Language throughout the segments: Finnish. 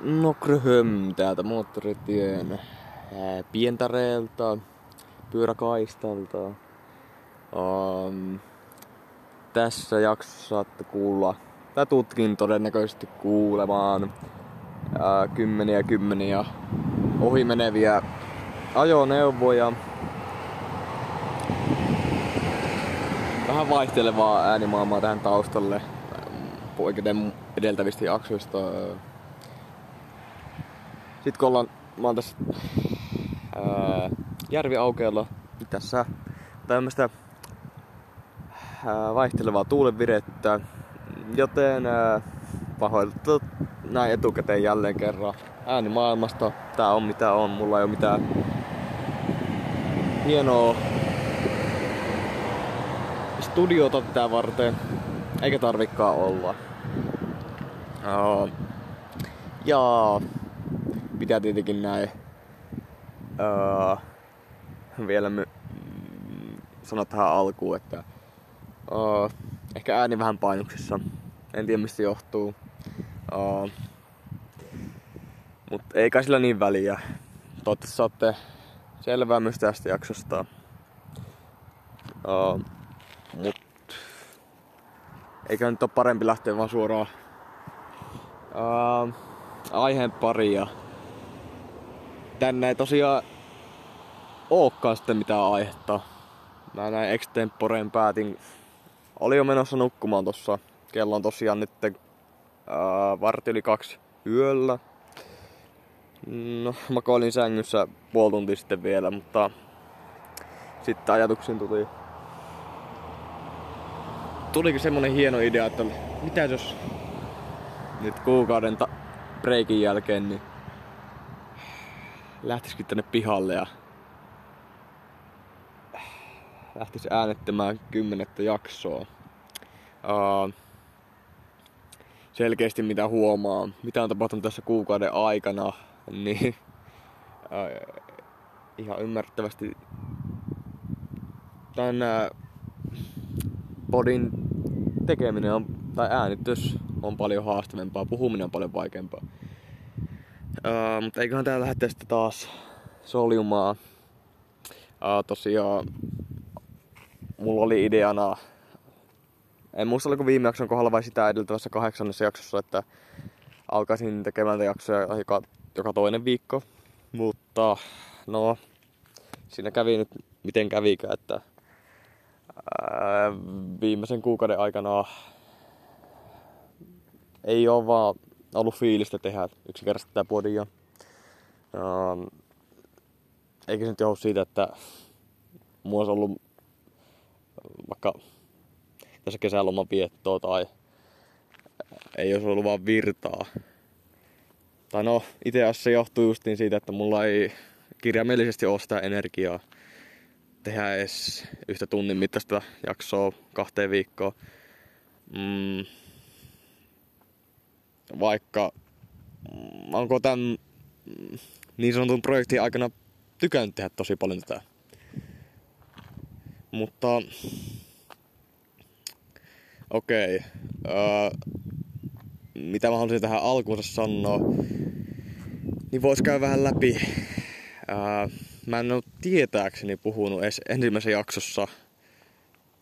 No kröhöm täältä moottoritien pientareelta, pyöräkaistalta. Um, tässä jaksossa saatte kuulla, tai tutkin todennäköisesti kuulemaan ää, kymmeniä kymmeniä ohimeneviä ajoneuvoja. Vähän vaihtelevaa äänimaailmaa tähän taustalle poiketen edeltävistä jaksoista. Sitten kun ollaan, mä oon tässä ää, järviaukealla tässä tämmöistä ää, vaihtelevaa tuulenvirettä, joten ää, näin etukäteen jälleen kerran. Ääni maailmasta. Tää on mitä on, mulla ei ole mitään hienoa studiota tätä varten, eikä tarvikaan olla. Uh, ja pitää tietenkin näin uh, vielä my- sanoa tähän alkuun, että uh, ehkä ääni vähän painuksissa. En tiedä mistä johtuu. Uh, mutta ei kai sillä niin väliä. Toivottavasti saatte selvää myös tästä jaksosta. Uh, mut eikä nyt ole parempi lähteä vaan suoraan uh, aiheen paria. Tänne ei tosiaan ookaan sitten mitään aihetta. Mä näin extemporeen päätin. Oli jo menossa nukkumaan tossa. Kello on tosiaan nyt uh, varti yli kaksi yöllä. No, mä koilin sängyssä puoli tuntia sitten vielä, mutta sitten ajatuksiin tuli tulikin semmonen hieno idea, että mitä jos nyt kuukauden ta- breikin jälkeen niin lähtisikin tänne pihalle ja lähtisi äänettämään kymmenettä jaksoa. Uh, selkeästi mitä huomaa, mitä on tapahtunut tässä kuukauden aikana, niin uh, ihan ymmärrettävästi tämän uh, podin tekeminen on, tai äänitys on paljon haastavempaa, puhuminen on paljon vaikeampaa. Uh, mutta eiköhän tää lähde sitten taas soljumaan. Uh, tosiaan mulla oli ideana, en muista oliko viime jakson kohdalla vai sitä edeltävässä kahdeksannessa jaksossa, että alkaisin tekemään jaksoja joka, joka toinen viikko. Mutta no, siinä kävi nyt miten kävikään, että ää, viimeisen kuukauden aikana ei ole vaan ollut fiilistä tehdä yksinkertaisesti tätä podia. Ähm, eikä se nyt johdu siitä, että mulla olisi ollut vaikka tässä kesäloman viettoa tai ei olisi ollut vaan virtaa. Tai no, itse asiassa se johtuu justiin siitä, että mulla ei kirjaimellisesti ole sitä energiaa tehdä edes yhtä tunnin mittaista jaksoa kahteen viikkoon. Mm, vaikka mm, onko tämän niin sanotun projektin aikana tykännyt tehdä tosi paljon tätä. Mutta okei. Okay. Öö, mitä mä haluaisin tähän alkuunsa sanoa, niin vois käydä vähän läpi. Öö, mä en ole tietääkseni puhunut edes ensimmäisessä jaksossa.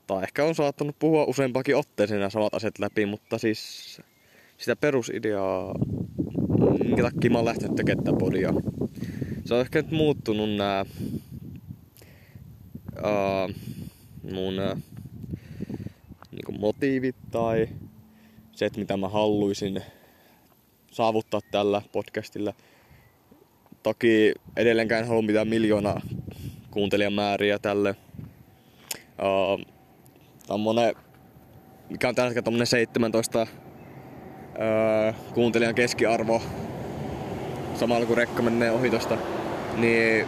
Tai ehkä on saattanut puhua useampakin otteeseen nämä samat asiat läpi, mutta siis sitä perusideaa, minkä takia mä oon lähtenyt tekemään podia. Se on ehkä nyt muuttunut nää uh, mun uh, niinku motiivit tai se, että mitä mä haluaisin saavuttaa tällä podcastilla. Toki edelleenkään en halua mitään miljoonaa kuuntelijamääriä tälle. Uh, tommonen, mikä on tällä hetkellä 17 öö, kuuntelijan keskiarvo samalla kun rekka menee ohi tosta, niin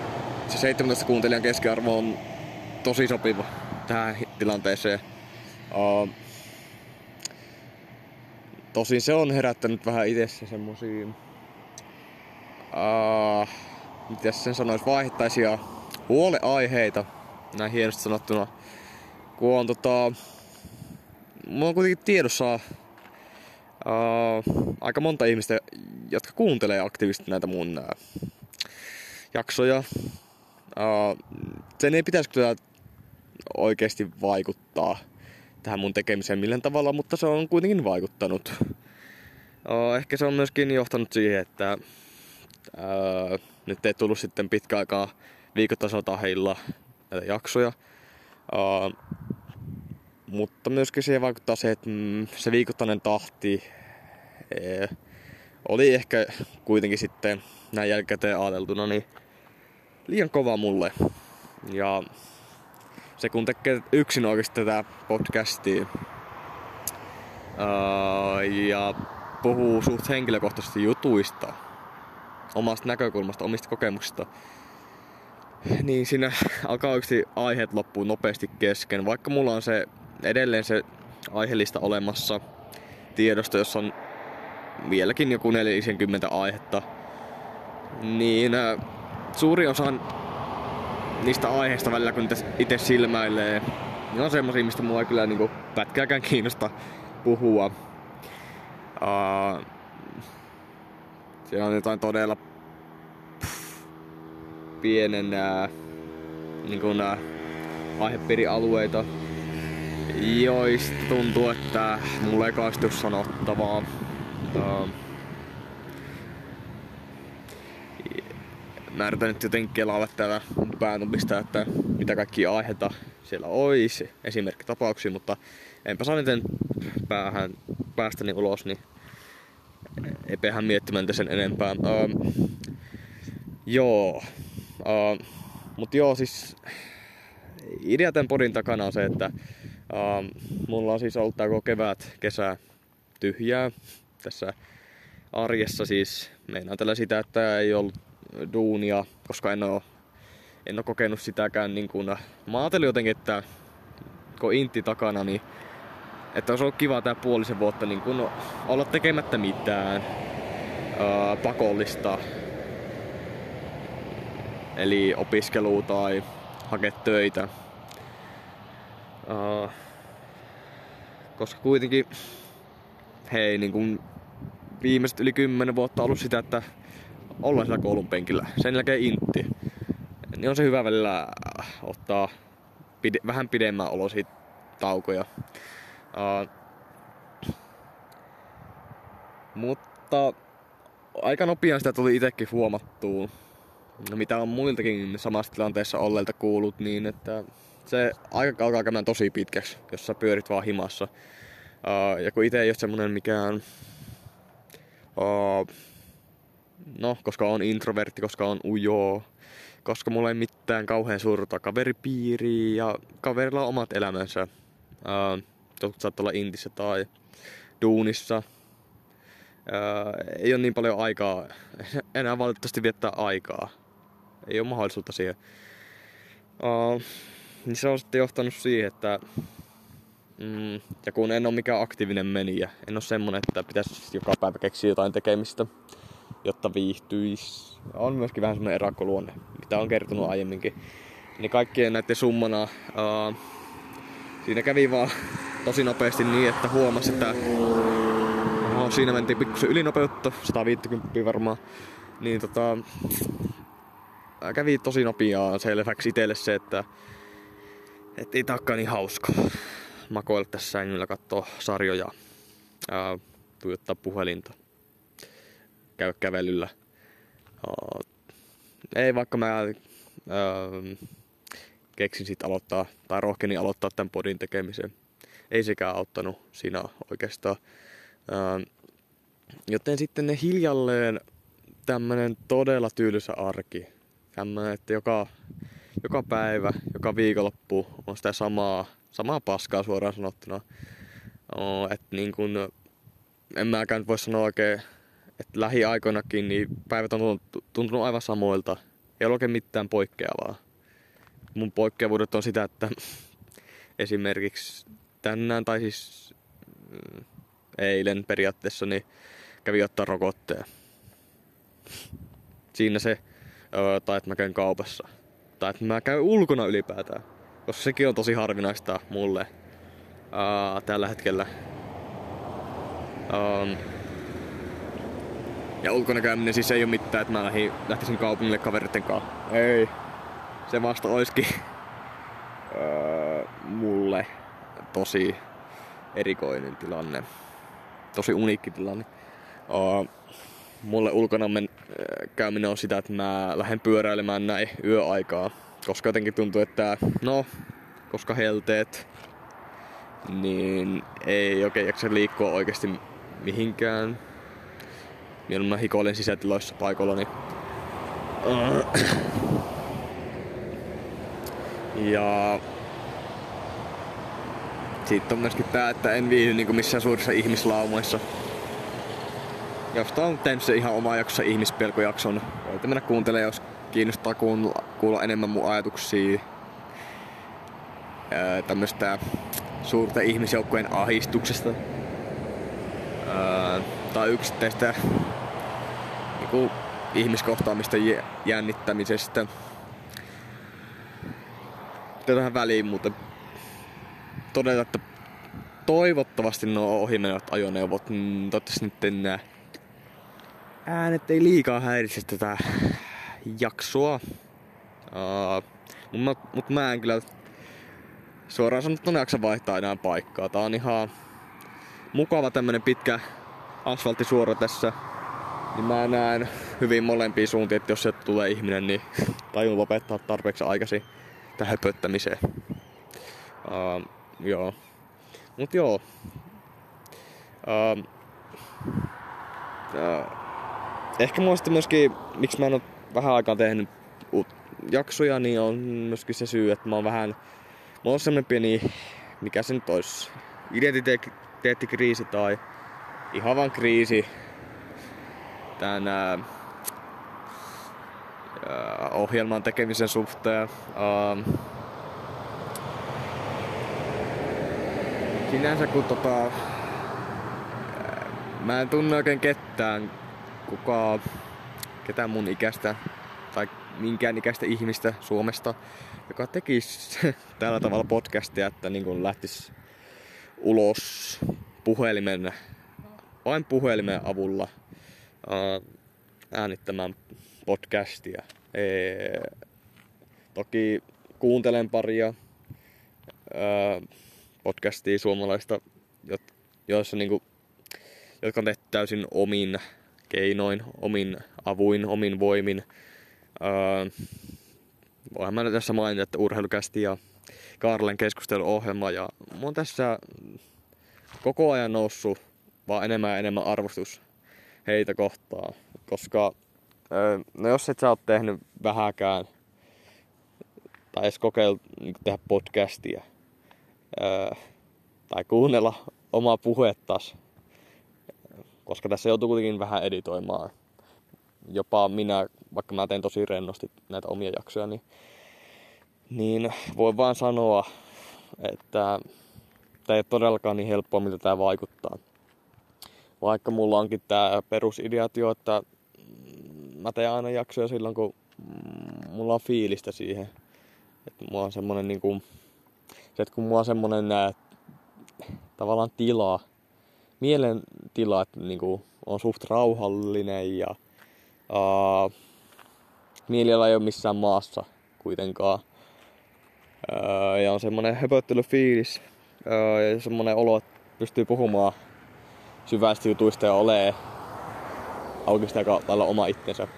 se 17 kuuntelijan keskiarvo on tosi sopiva tähän tilanteeseen. Uh, tosin se on herättänyt vähän itsessä semmosia, uh, miten sen sanois, vaihettaisia huoleaiheita, näin hienosti sanottuna. Kun on tota, mulla on kuitenkin tiedossa uh, aika monta ihmistä, jotka kuuntelee aktiivisesti näitä mun ää, jaksoja. Ää, sen ei pitäisi kyllä oikeasti vaikuttaa tähän mun tekemiseen millään tavalla, mutta se on kuitenkin vaikuttanut. Ää, ehkä se on myöskin johtanut siihen, että ää, nyt ei tullut sitten pitkä aikaa viikotasotahilla näitä jaksoja. Ää, mutta myöskin siihen vaikuttaa se, että mm, se viikoittainen tahti ee, oli ehkä kuitenkin sitten näin jälkikäteen ajateltuna niin liian kova mulle. Ja se kun tekee yksin oikeasti tätä podcastia ää, ja puhuu suht henkilökohtaisesti jutuista, omasta näkökulmasta, omista kokemuksista, niin siinä alkaa oikeasti aiheet loppuu nopeasti kesken. Vaikka mulla on se edelleen se aiheellista olemassa tiedosto, jossa on vieläkin joku 40 aihetta, niin äh, suuri osa niistä aiheista välillä, kun itse silmäilee, niin on semmosia, mistä mua ei kyllä niinku pätkääkään kiinnosta puhua. Uh, siellä on jotain todella pff, pienen uh, niin kuin, uh, aihepiirialueita, joista tuntuu, että mulla ei kaistu sanottavaa. Uh, mä yritän nyt jotenkin kelailla täällä päätopista, että mitä kaikki aiheita siellä olisi, esimerkkitapauksia, mutta enpä saa niiden päähän, päästäni ulos, niin eipähän miettimään sen enempää. Uh, joo, uh, mutta joo, siis idea tämän podin takana on se, että uh, mulla on siis ollut tää kevät, kesä tyhjää tässä arjessa siis. Meinaan tällä sitä, että ei ollut duunia, koska en oo, en oo kokenut sitäkään niin kuin, mä ajattelin jotenkin, että kun intti takana, niin että olisi ollut kiva tää puolisen vuotta niin kun olla tekemättä mitään ää, pakollista. Eli opiskelua tai hakea töitä. Ää, koska kuitenkin hei, niin kun viimeiset yli kymmenen vuotta ollut sitä, että ollaan siellä koulun penkillä. Sen jälkeen intti. Niin on se hyvä välillä ottaa pide, vähän pidemmän olosi taukoja. Uh, mutta aika nopeasti sitä tuli itsekin huomattua, no mitä on muiltakin samassa tilanteessa olleilta kuullut, niin että se aika alkaa käymään tosi pitkäksi, jos sä pyörit vaan himassa. Uh, ja kun itse ei ole semmonen mikään... Uh, no, koska on introvertti, koska on ujo, koska mulla ei mitään kauhean suurta kaveripiiriä ja kaverilla on omat elämänsä. Uh, jotkut saattaa olla intissä tai duunissa. Uh, ei ole niin paljon aikaa, enää valitettavasti viettää aikaa. Ei ole mahdollisuutta siihen. Uh, niin se on sitten johtanut siihen, että mm, ja kun en ole mikään aktiivinen meniä, en ole semmonen, että pitäisi joka päivä keksiä jotain tekemistä, jotta viihtyisi. On myöskin vähän semmoinen erakkoluonne, mitä on kertonut aiemminkin. Niin kaikkien näiden summana uh, siinä kävi vaan tosi nopeasti niin, että huomasi, että no, siinä mentiin pikkusen ylinopeutta, 150 varmaan. Niin tota, kävi tosi nopeaa selväksi itselle se, että et ei taakkaan niin hauska makoilla tässä sängyllä, katsoa sarjoja, ää, tuijottaa puhelinta, käydä kävelyllä. Ää, ei vaikka mä ää, keksin sit aloittaa, tai rohkeni aloittaa tämän podin tekemisen. Ei sekään auttanut siinä oikeastaan. Ää, joten sitten ne hiljalleen tämmönen todella tylsä arki. Tämmönen, että joka, joka päivä, joka viikonloppu on sitä samaa, samaa paskaa suoraan sanottuna. Oh, että niin kun, en mäkään voi sanoa oikein, että lähiaikoinakin niin päivät on tuntunut aivan samoilta. Ei ole oikein mitään poikkeavaa. Mun poikkeavuudet on sitä, että esimerkiksi tänään tai siis mm, eilen periaatteessa niin kävin ottaa rokotteen. Siinä se, tai että mä käyn kaupassa. Tai että mä käyn ulkona ylipäätään. Koska sekin on tosi harvinaista mulle ää, tällä hetkellä. Um, Ja ulkona käyminen siis ei ole mitään, että mä lähtisin kaupungille kaveritten kanssa. Ei. Se vasta olisikin öö, mulle tosi erikoinen tilanne. Tosi uniikki tilanne. Uh, mulle ulkona men, käyminen on sitä, että mä lähden pyöräilemään näin yöaikaa. Koska jotenkin tuntuu, että no, koska helteet, niin ei oikein jaksa liikkua oikeasti mihinkään. Mieluummin hikoilen sisätiloissa paikoilla, niin ja sitten on myöskin tää, että en viihdy niinku missään suurissa ihmislaumoissa. Josta on tehnyt se ihan oma jakso ihmispelkojakson. Voitte mennä kuuntelemaan, jos kiinnostaa kuulla enemmän mun ajatuksia tämmöstä suurten ihmisjoukkojen ahistuksesta. Ää, tai yksittäistä niinku, ihmiskohtaamista jännittämisestä. Tähän väliin mutta todeta, että toivottavasti nuo ohimenevät ajoneuvot, mm, toivottavasti nyt enää äänet ei liikaa häiritse tätä jaksoa. Uh, mutta mut mä en kyllä suoraan sanottuna jaksa vaihtaa enää paikkaa. Tää on ihan mukava tämmönen pitkä asfalttisuora tässä. Niin mä näen hyvin molempia suuntia, että jos sieltä tulee ihminen, niin tajun lopettaa tarpeeksi aikaisin tähän höpöttämiseen. Uh, joo. Mut joo. Uh, uh, ehkä mua sitten myöskin, miksi mä en oo vähän aikaa tehnyt jaksoja, niin on myöskin se syy, että mä oon vähän... Mulla on semmonen pieni, mikä se nyt olisi, identiteettikriisi tai ihan vaan kriisi tän ää, ohjelman tekemisen suhteen. Ää, sinänsä kun tota, mä en tunne oikein ketään, kuka, ketään mun ikäistä tai minkään ikäistä ihmistä Suomesta, joka tekisi tällä tavalla podcastia, että niin kuin lähtisi ulos puhelimen, vain puhelimen avulla äänittämään podcastia. Ee, toki kuuntelen paria ää, podcastia suomalaista, joissa niinku, jotka on tehty täysin omin keinoin, omin avuin, omin voimin. Öö, voihan mä tässä mainita, että urheilukästi ja Karlen keskusteluohjelma ja mun tässä koko ajan noussut vaan enemmän ja enemmän arvostus heitä kohtaan, koska öö, no jos et sä oot tehnyt vähäkään tai edes kokeillut niin tehdä podcastia öö, tai kuunnella omaa puhettas, koska tässä joutuu kuitenkin vähän editoimaan. Jopa minä, vaikka mä teen tosi rennosti näitä omia jaksoja, niin, niin voi vaan sanoa, että tämä ei ole todellakaan niin helppoa, miltä tämä vaikuttaa. Vaikka mulla onkin tämä perusideatio, että mä teen aina jaksoja silloin, kun mulla on fiilistä siihen. Että mulla on semmonen niinku, se, että kun mulla on semmonen tavallaan tilaa, mielen tila, että niinku on suht rauhallinen ja uh, mieliala ei ole missään maassa kuitenkaan. Uh, ja on semmonen höpöttelyfiilis ja semmonen olo, että pystyy puhumaan syvästi jutuista ja olee auki aika lailla oma itsensä.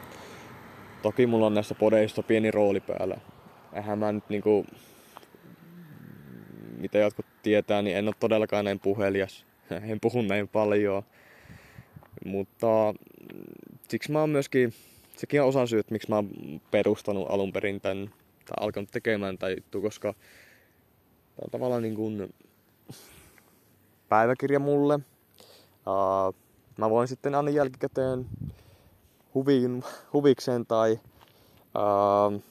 Toki mulla on näissä podeissa pieni rooli päällä. Eihän mä nyt niinku, mitä jotkut tietää, niin en ole todellakaan näin puhelias. En puhu näin paljon. Mutta siksi mä oon myöskin, sekin on osa syyt, miksi mä oon perustanut alun perin tän, tai alkanut tekemään tätä juttu, koska tää on tavallaan niin kuin päiväkirja mulle. Uh, mä voin sitten aina jälkikäteen huviin, huvikseen tai uh,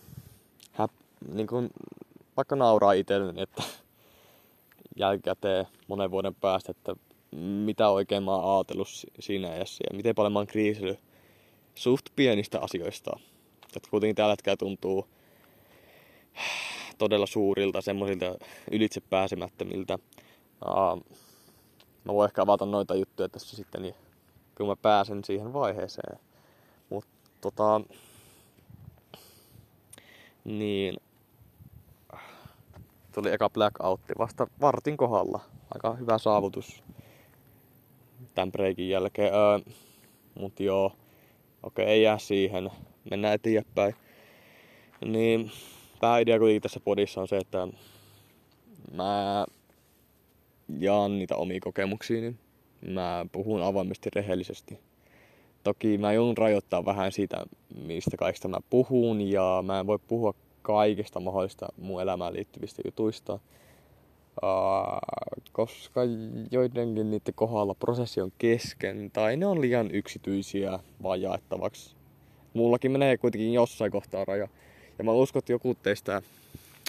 häp, niin kuin, vaikka nauraa itselleni, että jälkikäteen monen vuoden päästä, että mitä oikein mä oon ajatellut siinä ajassa ja miten paljon mä oon kriisillyt suht pienistä asioista, jotka kuitenkin tällä hetkellä tuntuu todella suurilta, semmoisilta ylitse pääsemättömiltä. Mä voin ehkä avata noita juttuja tässä sitten, niin kun mä pääsen siihen vaiheeseen. tota, niin tuli eka blackoutti vasta vartin kohdalla. Aika hyvä saavutus tämän breikin jälkeen. Öö, mut joo, okei, ei jää siihen. Mennään eteenpäin. Niin pääidea kuitenkin tässä podissa on se, että mä jaan niitä omia kokemuksiini. Mä puhun avoimesti rehellisesti. Toki mä joudun rajoittaa vähän siitä, mistä kaikista mä puhun, ja mä en voi puhua kaikista mahdollista mun elämään liittyvistä jutuista, uh, koska joidenkin niiden kohdalla prosessi on kesken, tai ne on liian yksityisiä vaan jaettavaksi. Mullakin menee kuitenkin jossain kohtaa raja. Ja mä uskon, että joku teistä,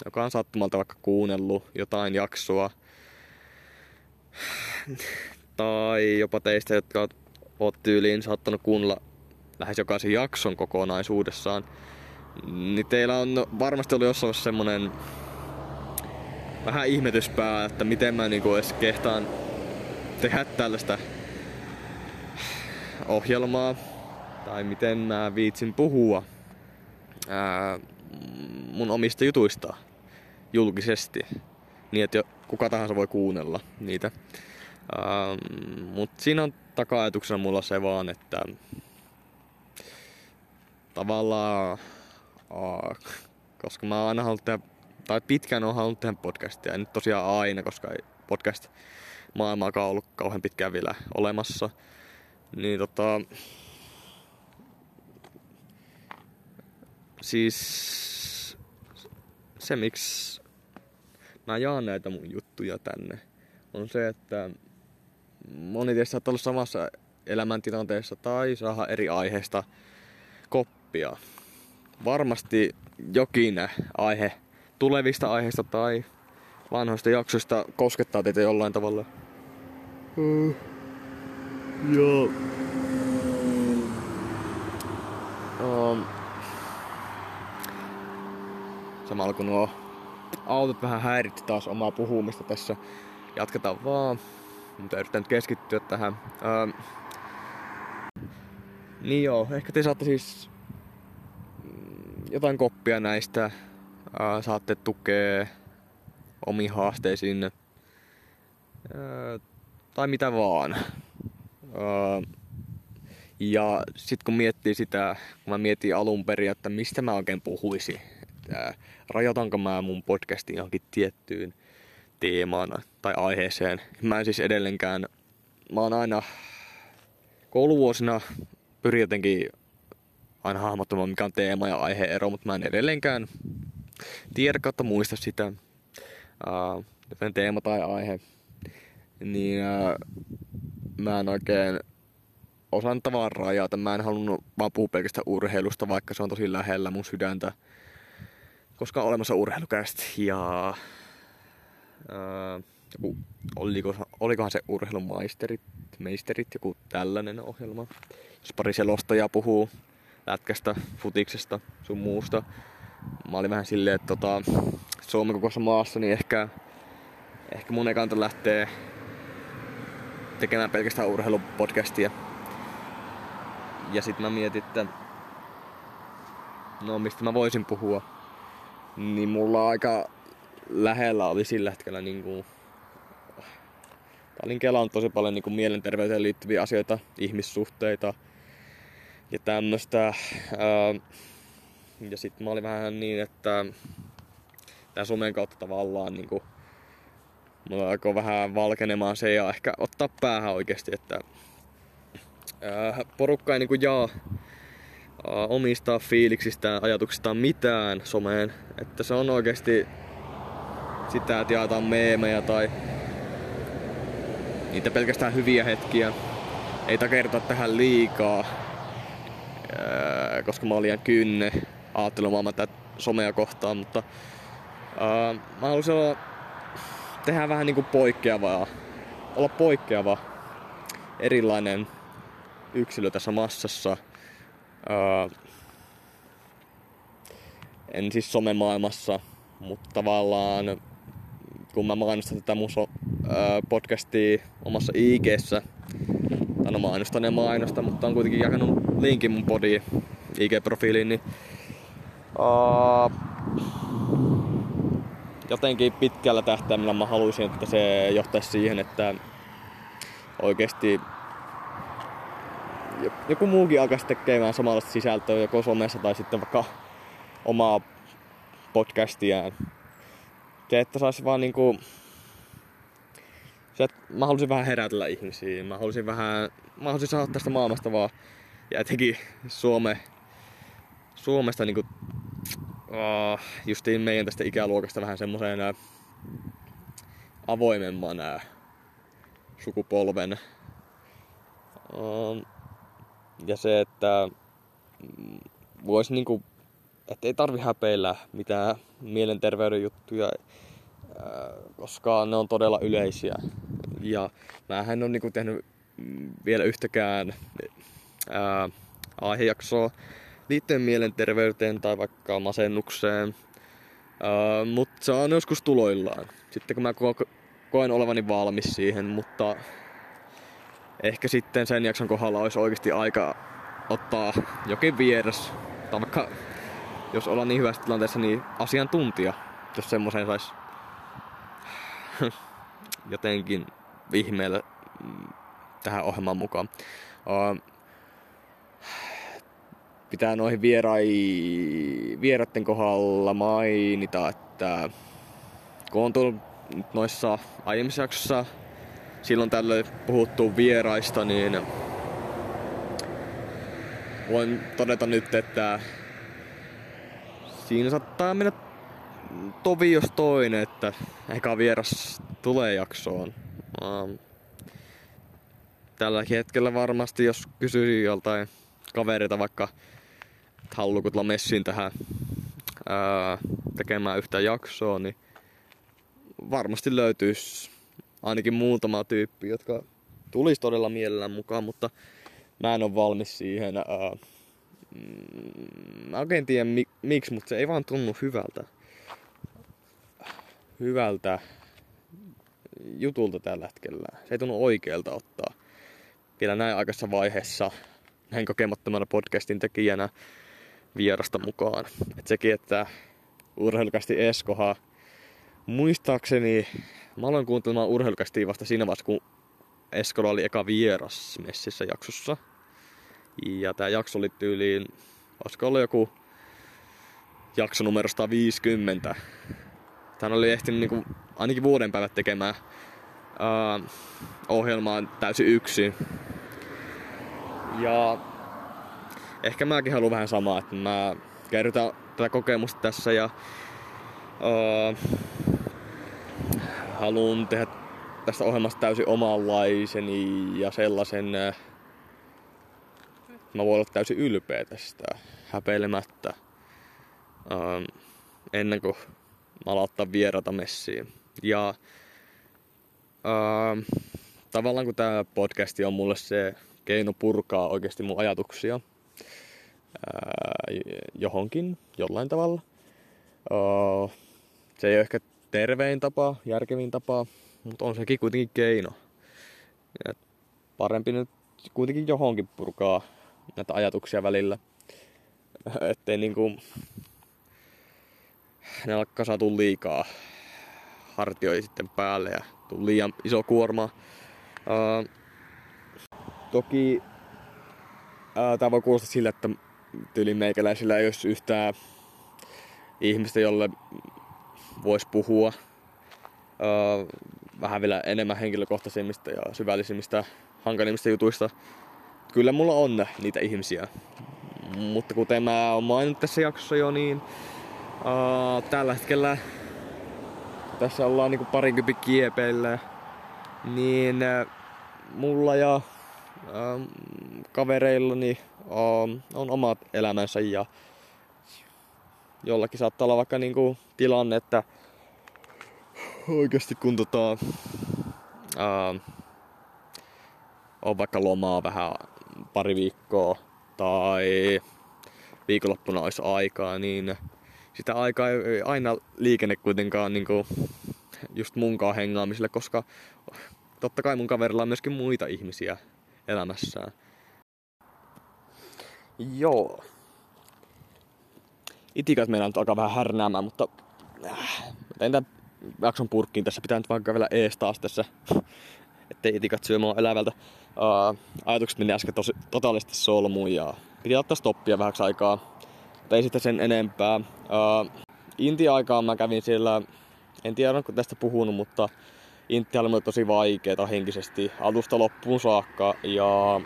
joka on sattumalta vaikka kuunnellut jotain jaksoa, tai jopa teistä, jotka oot tyyliin saattanut kuunnella lähes jokaisen jakson kokonaisuudessaan, niin teillä on varmasti ollut jossain semmonen vähän ihmetyspää, että miten mä niinku edes kehtaan tehdä tällaista ohjelmaa, tai miten mä viitsin puhua ää, mun omista jutuista julkisesti, niin että kuka tahansa voi kuunnella niitä. Ähm, Mutta siinä on taka-ajatuksena mulla se vaan, että tavallaan, uh, koska mä oon aina halunnut tehdä, tai pitkään oon halunnut tehdä podcastia, nyt tosiaan aina, koska ei podcast maailmaakaan ollut kauhean pitkään vielä olemassa, niin tota, siis se miksi mä jaan näitä mun juttuja tänne on se, että moni teistä on ollut samassa elämäntilanteessa tai saa eri aiheesta koppia. Varmasti jokin aihe tulevista aiheista tai vanhoista jaksoista koskettaa teitä jollain tavalla. Mm. Joo. Um, samalla kun nuo autot vähän häiritti taas omaa puhumista tässä, jatketaan vaan mutta yritän nyt keskittyä tähän. Ähm, niin joo, ehkä te saatte siis mm, jotain koppia näistä. Saatte tukea omiin haasteisiin. Tai mitä vaan. Ja sitten kun miettii sitä, kun mä mietin alun perin, että mistä mä oikein puhuisin, että rajoitanko mä mun podcastin johonkin tiettyyn teemaan tai aiheeseen. Mä en siis edelleenkään, mä oon aina kouluvuosina pyrin jotenkin aina hahmottamaan mikä on teema ja aiheero, mutta mä en edelleenkään tiedä kautta muista sitä, uh, teema tai aihe. Niin uh, mä en oikein osaan tavallaan rajata. Mä en halunnut vaan puhua pelkästään urheilusta, vaikka se on tosi lähellä mun sydäntä. Koska on olemassa urheilukästi ja joku, oliko, olikohan se urheilumaisterit, meisterit, joku tällainen ohjelma. Jos pari selostajaa puhuu lätkästä, futiksesta, sun muusta. Mä olin vähän silleen, että tota, Suomen kokoisessa maassa, niin ehkä, ehkä mun ei kannata lähteä tekemään pelkästään urheilupodcastia. Ja sitten mä mietin, että no mistä mä voisin puhua. Niin mulla aika lähellä oli sillä hetkellä niin kuin, olin kelannut tosi paljon niin kuin mielenterveyteen liittyviä asioita, ihmissuhteita ja tämmöistä. Ja sitten mä olin vähän niin, että tämän somen kautta tavallaan niin kuin, mulla alkoi vähän valkenemaan se ja ehkä ottaa päähän oikeasti, että ää, porukka ei niin kuin jaa ää, omistaa fiiliksistään, ajatuksistaan mitään someen. Että se on oikeasti sitä, että jaetaan meemejä tai niitä pelkästään hyviä hetkiä. Ei takerta tähän liikaa, koska mä olin liian kynne ajattelemaan tätä somea kohtaan, mutta ää, mä haluaisin olla, tehdä vähän niinku poikkeavaa, olla poikkeava, erilainen yksilö tässä massassa. Ää, en siis somemaailmassa, mutta tavallaan kun mä mainostan tätä mun so, ää, podcastia omassa IG-ssä, tai no mainostan ja mainosta, mutta on kuitenkin jakanut linkin mun podiin IG-profiiliin, niin jotenkin pitkällä tähtäimellä mä haluaisin, että se johtaisi siihen, että oikeasti joku muukin alkaisi tekemään samanlaista sisältöä joko somessa tai sitten vaikka omaa podcastiaan. Se, että saisi vaan niinku... Se, että mä haluaisin vähän herätellä ihmisiä. Mä haluaisin vähän... Mä haluaisin saada tästä maailmasta vaan... Ja etenkin Suome, Suomesta niinku... Uh, justiin meidän tästä ikäluokasta vähän semmoiseen uh, avoimemman uh, sukupolven. Uh, ja se, että mm, voisi niinku, että ei tarvi häpeillä mitään mielenterveyden juttuja, koska ne on todella yleisiä. Ja mä en ole niinku tehnyt vielä yhtäkään ää, aihejaksoa liittyen mielenterveyteen tai vaikka masennukseen. Mutta se on joskus tuloillaan. Sitten kun mä ko- koen olevani valmis siihen, mutta ehkä sitten sen jakson kohdalla olisi oikeasti aika ottaa jokin vieras, tai vaikka jos ollaan niin hyvässä tilanteessa, niin asiantuntija, jos semmoisen sais jotenkin vihmeellä mm, tähän ohjelmaan mukaan. Uh, pitää noihin vierai, vieraiden kohdalla mainita, että kun on tullut noissa aiemmissa jaksossa silloin tällöin puhuttu vieraista, niin voin todeta nyt, että siinä saattaa mennä tovi jos toinen, että eka vieras tulee jaksoon. Tällä hetkellä varmasti, jos kysyy joltain kavereita vaikka, tulla messiin tähän ää, tekemään yhtä jaksoa, niin varmasti löytyisi ainakin muutama tyyppi, jotka tulisi todella mielellään mukaan, mutta mä en ole valmis siihen. Ää, mm, mä oikein tiedä mi- miksi, mutta se ei vaan tunnu hyvältä. Hyvältä jutulta tällä hetkellä. Se ei tunnu oikealta ottaa. Vielä näin aikaisessa vaiheessa näin kokemattomana podcastin tekijänä vierasta mukaan. Et sekin, että urheilukästi Eskoha muistaakseni Mä aloin kuuntelemaan urheilukästiä vasta siinä vaiheessa, kun Eskola oli eka vieras messissä jaksossa. Ja tää jakso oli tyyliin, olisiko ollut joku jakso numero 150. Tän oli ehtinyt niinku ainakin vuoden päivät tekemään uh, ohjelmaa täysin yksin. Ja ehkä mäkin haluan vähän samaa, että mä kerrotan tätä kokemusta tässä ja uh, haluan tehdä tästä ohjelmasta täysin omanlaiseni ja sellaisen... Äh, mä voin olla täysin ylpeä tästä, häpeilemättä. Ähm, ennen kuin mä aloittaa vierata messiin. Ja ähm, tavallaan kun tämä podcasti on mulle se keino purkaa oikeasti mun ajatuksia johonkin jollain tavalla. Äh, se ei ole ehkä tervein tapa, järkevin tapa, mutta on sekin kuitenkin keino. Parempi nyt kuitenkin johonkin purkaa näitä ajatuksia välillä. Ettei niinku ne alkaa liikaa hartioita sitten päälle ja tuu liian iso kuorma. Uh, toki uh, tämä voi kuulostaa sillä, että tyyli meikäläisillä ei olisi yhtään ihmistä, jolle voisi puhua öö, vähän vielä enemmän henkilökohtaisemmista ja syvällisimmistä, hankalimmista jutuista. Kyllä mulla on niitä ihmisiä. Mutta kuten mä oon maininnut tässä jaksossa jo, niin öö, tällä hetkellä tässä ollaan niinku parinkympin kiepeillä, niin äh, mulla ja äh, kavereillani on omat elämänsä ja jollakin saattaa olla vaikka niinku tilanne, että oikeasti kun tota, ää, on vaikka lomaa vähän pari viikkoa tai viikonloppuna olisi aikaa, niin sitä aikaa ei aina liikenne kuitenkaan niinku just munkaan hengaamiselle, koska totta kai mun kaverilla on myöskin muita ihmisiä elämässään. Joo, itikat meidän alkaa vähän härnäämään, mutta äh, tein tämän jakson purkkiin. Tässä pitää nyt vaikka vielä ees taas tässä, ettei itikat syö mua elävältä. Uh, ajatukset meni äsken tosi, totaalisesti solmuun ja piti ottaa stoppia vähäksi aikaa. Mutta ei sitten sen enempää. Uh, Intia-aikaan mä kävin siellä, en tiedä onko tästä puhunut, mutta Intia oli tosi vaikeeta henkisesti alusta loppuun saakka. Ja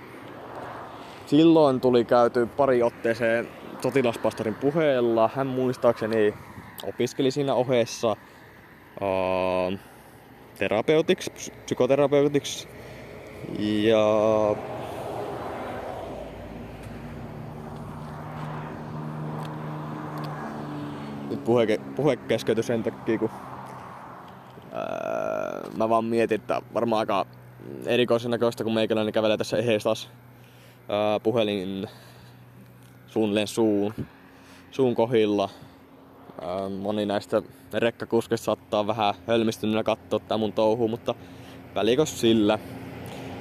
silloin tuli käyty pari otteeseen sotilaspastorin puheella. Hän muistaakseni opiskeli siinä ohessa uh, terapeutiksi, psykoterapeutiksi. Ja nyt puhe, puhe keskeytyi sen takia, kun ää, mä vaan mietin, että varmaan aika erikoisen näköistä, kun meikäläinen kävelee tässä ehees taas ää, puhelin suunnilleen suun, suun kohilla. Ää, moni näistä rekkakuskeista saattaa vähän hölmistyneenä katsoa tää mun touhu, mutta välikös sillä.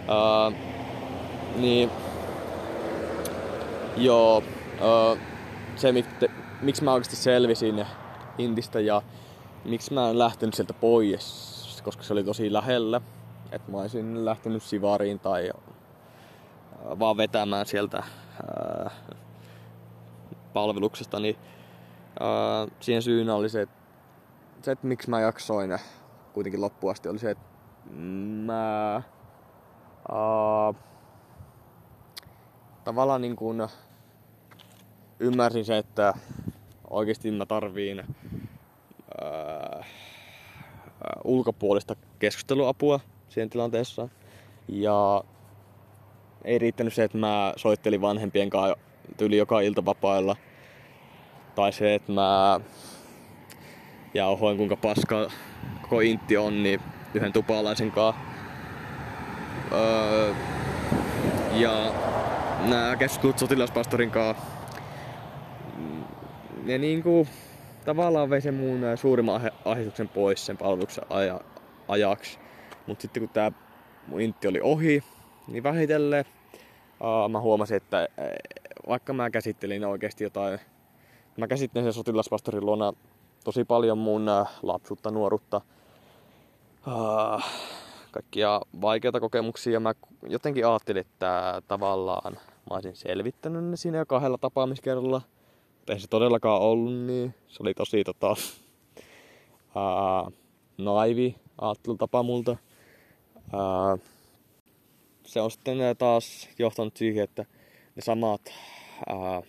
Ää, niin, joo, ää, se miksi mä oikeasti selvisin Intistä ja miksi mä en lähtenyt sieltä pois, koska se oli tosi lähellä. Että mä olisin lähtenyt Sivariin tai vaan vetämään sieltä palveluksesta, niin siihen syynä oli se, että, se, että miksi mä jaksoin kuitenkin loppuun asti, oli se, että mä ää, tavallaan niin kuin ymmärsin se, että oikeasti mä tarviin ää, ulkopuolista keskusteluapua siihen tilanteessa. Ja ei riittänyt se, että mä soittelin vanhempien kanssa tyyli joka ilta vapailla. Tai se, että mä jauhoin kuinka paska koko intti on, niin yhden tupalaisen kanssa. Öö, ja nämä keskustelut sotilaspastorin kanssa ne niinku tavallaan vei sen mun suurimman ahdistuksen pois sen palveluksen aja, ajaksi. Mutta sitten kun tää mun intti oli ohi, niin vähitellen uh, mä huomasin, että vaikka mä käsittelin oikeasti jotain, mä käsittelin sen sotilaspastorin luona tosi paljon mun uh, lapsuutta, nuoruutta, uh, kaikkia vaikeita kokemuksia. Mä jotenkin ajattelin, että tavallaan mä olisin selvittänyt ne siinä jo kahdella tapaamiskerralla ei se todellakaan ollut niin. Se oli tosi tota, ää, naivi ajattelutapa multa. Ää, se on sitten taas johtanut siihen, että ne samat ää,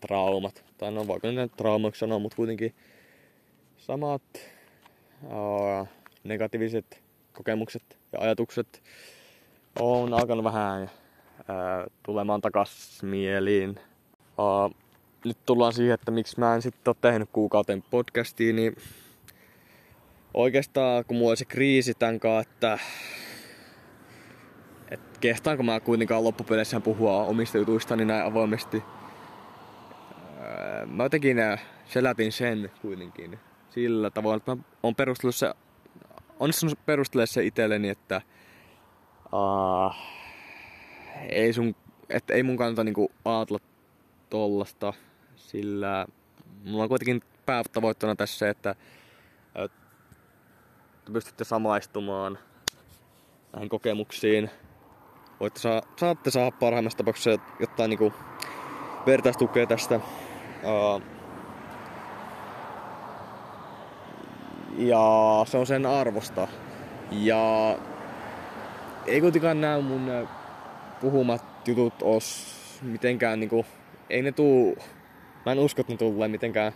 traumat, tai no voiko ne traumaksi sanoa, mutta kuitenkin samat ää, negatiiviset kokemukset ja ajatukset on alkanut vähän ää, tulemaan takas mieliin. Ää, nyt tullaan siihen, että miksi mä en sitten ole tehnyt kuukauteen podcastia, niin oikeastaan kun mulla oli se kriisi tämän kanssa, että kehtaanko mä kuitenkaan loppupeleissä puhua omista jutuistani näin avoimesti. Öö, mä jotenkin selätin sen kuitenkin sillä tavoin, että mä oon perustellut se, onnistunut perustelemaan se itselleni, että uh, ei, sun, että ei mun kannata niinku ajatella tollasta sillä mulla on kuitenkin päätavoittona tässä, että, että pystytte samaistumaan näihin kokemuksiin. Voitte saa, saatte saada parhaimmassa tapauksessa jotain niinku vertaistukea tästä. Uh, ja se on sen arvosta. Ja ei kuitenkaan näy mun puhumat jutut os mitenkään niinku, ei ne tuu mä en usko, että ne tulee mitenkään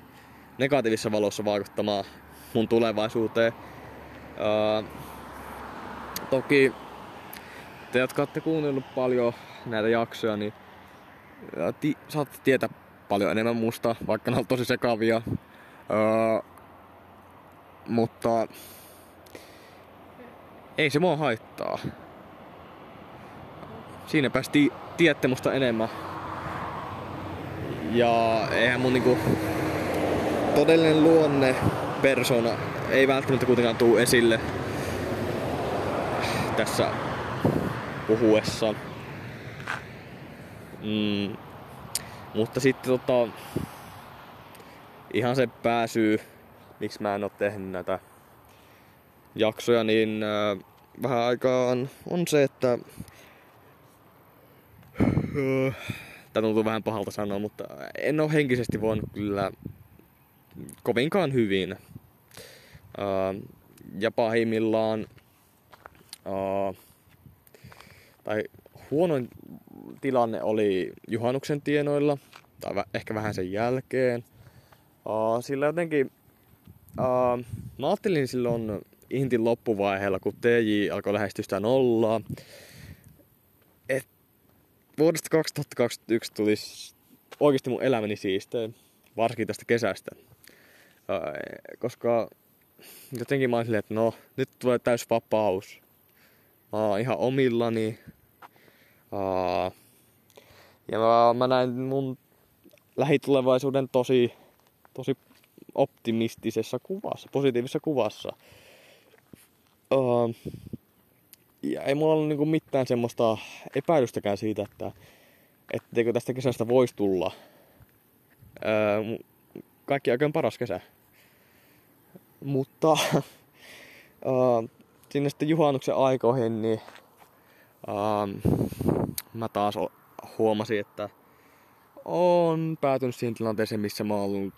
negatiivisessa valossa vaikuttamaan mun tulevaisuuteen. Uh, toki te, jotka olette kuunnellut paljon näitä jaksoja, niin ti- saatte tietää paljon enemmän musta, vaikka ne on tosi sekavia. Uh, mutta ei se mua haittaa. Siinä päästi tiedätte musta enemmän ja eihän mun niinku todellinen luonne, persona, ei välttämättä kuitenkaan tuu esille tässä puhuessa. Mm. Mutta sitten tota, ihan se pääsyy, miksi mä en oo tehnyt näitä jaksoja, niin äh, vähän aikaa on, se, että äh, Tämä tuntuu vähän pahalta sanoa, mutta en ole henkisesti voinut kyllä kovinkaan hyvin. Uh, ja pahimmillaan, uh, tai huonoin tilanne oli juhannuksen tienoilla, tai ehkä vähän sen jälkeen. Sillä jotenkin, mä ajattelin silloin Intin loppuvaiheella, kun TJ alkoi lähestyä sitä nollaa, vuodesta 2021 tulisi oikeasti mun elämäni siisteen, varsinkin tästä kesästä. Koska jotenkin mä olin että no, nyt tulee täys vapaus. Oon ihan omillani. Ja mä, mä näin mun lähitulevaisuuden tosi, tosi optimistisessa kuvassa, positiivisessa kuvassa. Ja ei mulla ollut niinku mitään semmoista epäilystäkään siitä, että etteikö tästä kesästä voisi tulla kaikki aikojen paras kesä. Mutta sinne sitten juhannuksen aikoihin, niin öö, mä taas huomasin, että on päätynyt siihen tilanteeseen, missä mä oon ollut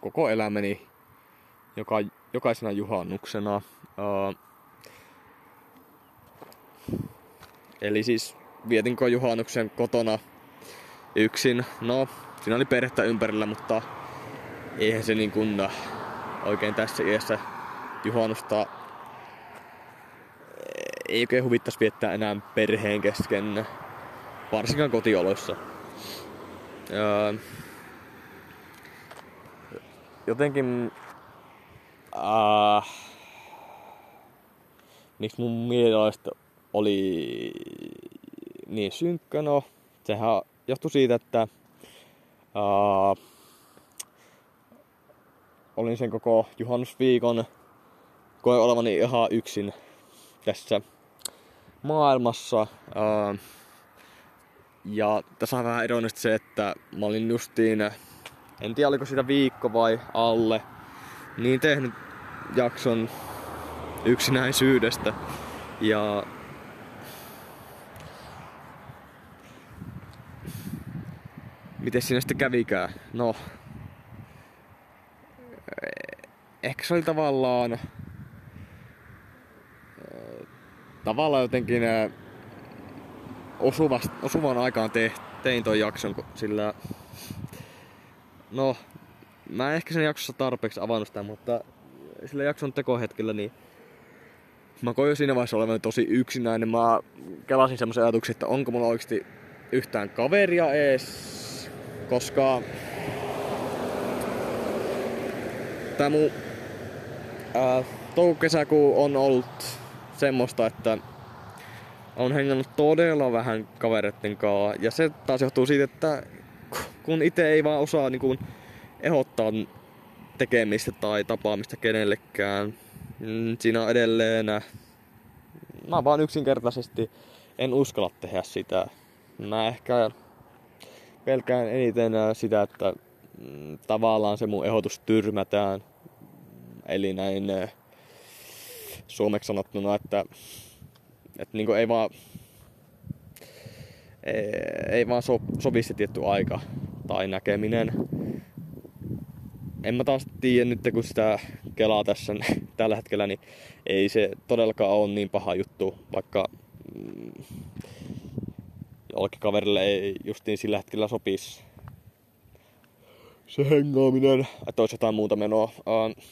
koko elämäni joka, jokaisena juhannuksena. Öö, Eli siis vietinkö juhannuksen kotona yksin. No, siinä oli perhettä ympärillä, mutta eihän se niin kuin oikein tässä iässä juhannusta ei oikein huvittaisi viettää enää perheen kesken, varsinkaan kotioloissa. Öö, jotenkin äh, miksi mun mielestä oli niin synkkä. No, sehän johtui siitä, että uh, olin sen koko juhannusviikon koin olevani ihan yksin tässä maailmassa. Uh, ja tässä on vähän ironista se, että mä olin justiin, en tiedä oliko sitä viikko vai alle, niin tehnyt jakson yksinäisyydestä. Ja miten siinä sitten kävikään? No, ehkä se oli tavallaan tavallaan jotenkin osuvast, osuvan aikaan te, tein ton jakson, sillä no, mä en ehkä sen jaksossa tarpeeksi avannut sitä, mutta sillä jakson tekohetkellä niin mä koin jo siinä vaiheessa olevan tosi yksinäinen. Mä kelasin semmoisen ajatuksen, että onko mulla oikeasti yhtään kaveria ees koska tämä mun ää, touko-kesäkuu on ollut semmoista, että on hengannut todella vähän kavereiden kanssa. Ja se taas johtuu siitä, että kun itse ei vaan osaa niin kuin, ehdottaa tekemistä tai tapaamista kenellekään, mm, siinä on edelleen... Mä vaan yksinkertaisesti en uskalla tehdä sitä. Mä ehkä pelkään eniten äh, sitä, että mm, tavallaan se mun ehdotus tyrmätään. Eli näin äh, suomeksi sanottuna, että, että niin ei vaan ei, ei vaan so, sovi se tietty aika tai näkeminen. En mä taas tiedä nyt, kun sitä kelaa tässä tällä hetkellä, niin ei se todellakaan ole niin paha juttu, vaikka mm, jollekin kaverille ei justiin sillä hetkellä sopisi se hengaaminen, että olisi jotain muuta menoa. Uh,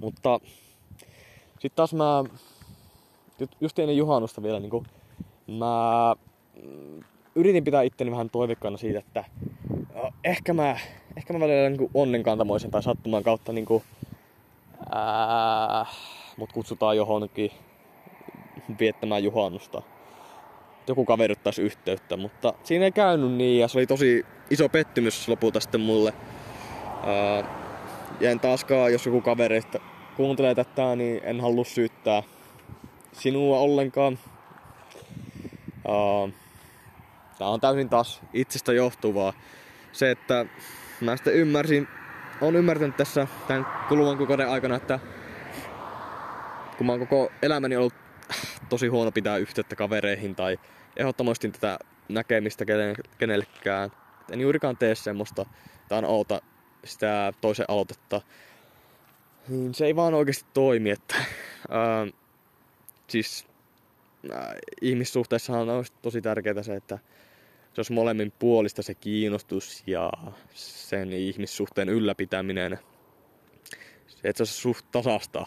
mutta sitten taas mä, just ennen juhannusta vielä, niin kuin, mä mm, yritin pitää itteni vähän toiveikkaana siitä, että ehkä mä, ehkä mä välillä niin onnenkantamoisen tai sattuman kautta niin kuin, ää, mut kutsutaan johonkin viettämään juhannusta joku kaveri ottaisi yhteyttä, mutta siinä ei käynyt niin ja se oli tosi iso pettymys lopulta sitten mulle. Ja en taaskaan, jos joku kaveri kuuntelee tätä, niin en halua syyttää sinua ollenkaan. Uh, Tämä on täysin taas itsestä johtuvaa. Se, että mä sitten ymmärsin, on ymmärtänyt tässä tämän kuluvan kuukauden aikana, että kun mä oon koko elämäni ollut tosi huono pitää yhteyttä kavereihin tai ehdottomasti tätä näkemistä kenellekään. En juurikaan tee semmoista tai on oota sitä toisen aloitetta. Niin se ei vaan oikeasti toimi, että ää, siis ää, ihmissuhteessahan on tosi tärkeää se, että se olisi molemmin puolista se kiinnostus ja sen ihmissuhteen ylläpitäminen. Se, että se olisi suht tasasta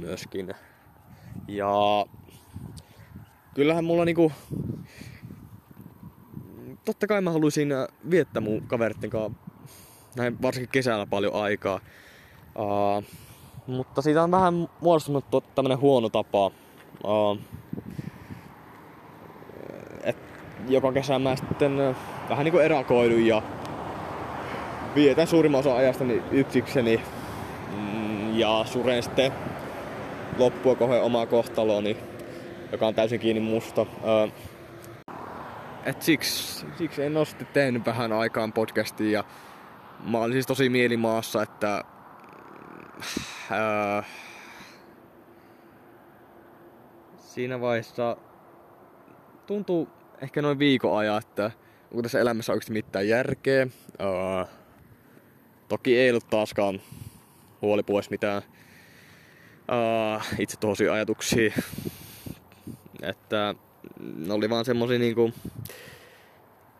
myöskin. Ja kyllähän mulla niinku... Totta kai mä haluaisin viettää mun kaveritten kanssa näin varsinkin kesällä paljon aikaa. Uh, mutta siitä on vähän muodostunut tämmönen huono tapa. Uh, et joka kesä mä sitten vähän niinku erakoidun ja vietän suurimman osan ajastani yksikseni mm, ja suren sitten loppua kohden omaa kohtaloni, joka on täysin kiinni musta. Uh, et siksi, siksi en ole sitten tehnyt vähän aikaan podcastia ja mä olin siis tosi mielimaassa, että ää, siinä vaiheessa tuntuu ehkä noin viikon ajan, että onko tässä elämässä oikeasti mitään järkeä. Ää, toki ei ollut taaskaan huoli pois mitään ää, itse tosi ajatuksia. Että ne oli vaan semmosia niinku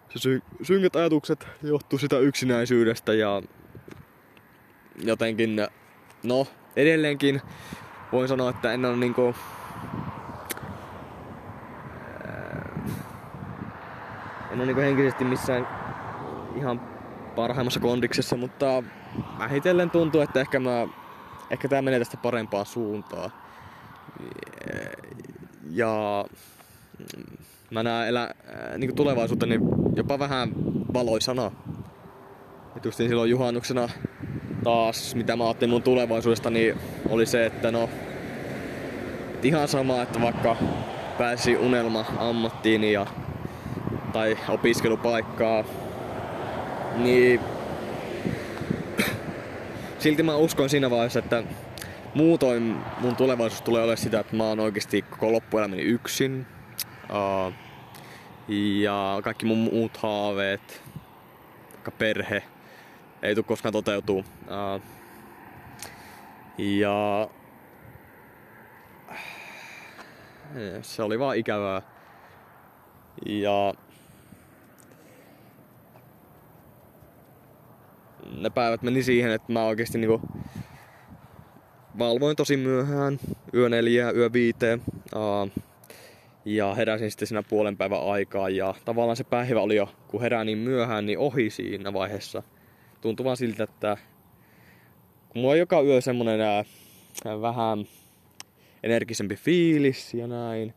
se sy- synkät ajatukset johtuu sitä yksinäisyydestä ja jotenkin, no edelleenkin voin sanoa, että en ole niinku en ole niinku henkisesti missään ihan parhaimmassa kondiksessa, mutta vähitellen tuntuu, että ehkä mä ehkä tää menee tästä parempaan suuntaan. Ja mä näen elä, niin tulevaisuuteni jopa vähän valoisana. Et niin silloin juhannuksena taas, mitä mä ajattelin mun tulevaisuudesta, niin oli se, että no, et ihan sama, että vaikka pääsi unelma ammattiin ja, tai opiskelupaikkaa, niin silti mä uskon siinä vaiheessa, että muutoin mun tulevaisuus tulee olemaan sitä, että mä oon oikeasti koko loppuelämäni yksin. Uh, ja kaikki mun muut haaveet, vaikka perhe, ei tule koskaan toteutuu. Ja se oli vaan ikävää. Ja ne päivät meni siihen, että mä oikeesti niinku valvoin tosi myöhään, yö neljää, yö viiteen. Ja heräsin sitten siinä puolen päivän aikaa ja tavallaan se päivä oli jo, kun herää niin myöhään, niin ohi siinä vaiheessa. Tuntui vaan siltä, että kun mulla on joka yö semmonen ää, vähän energisempi fiilis ja näin.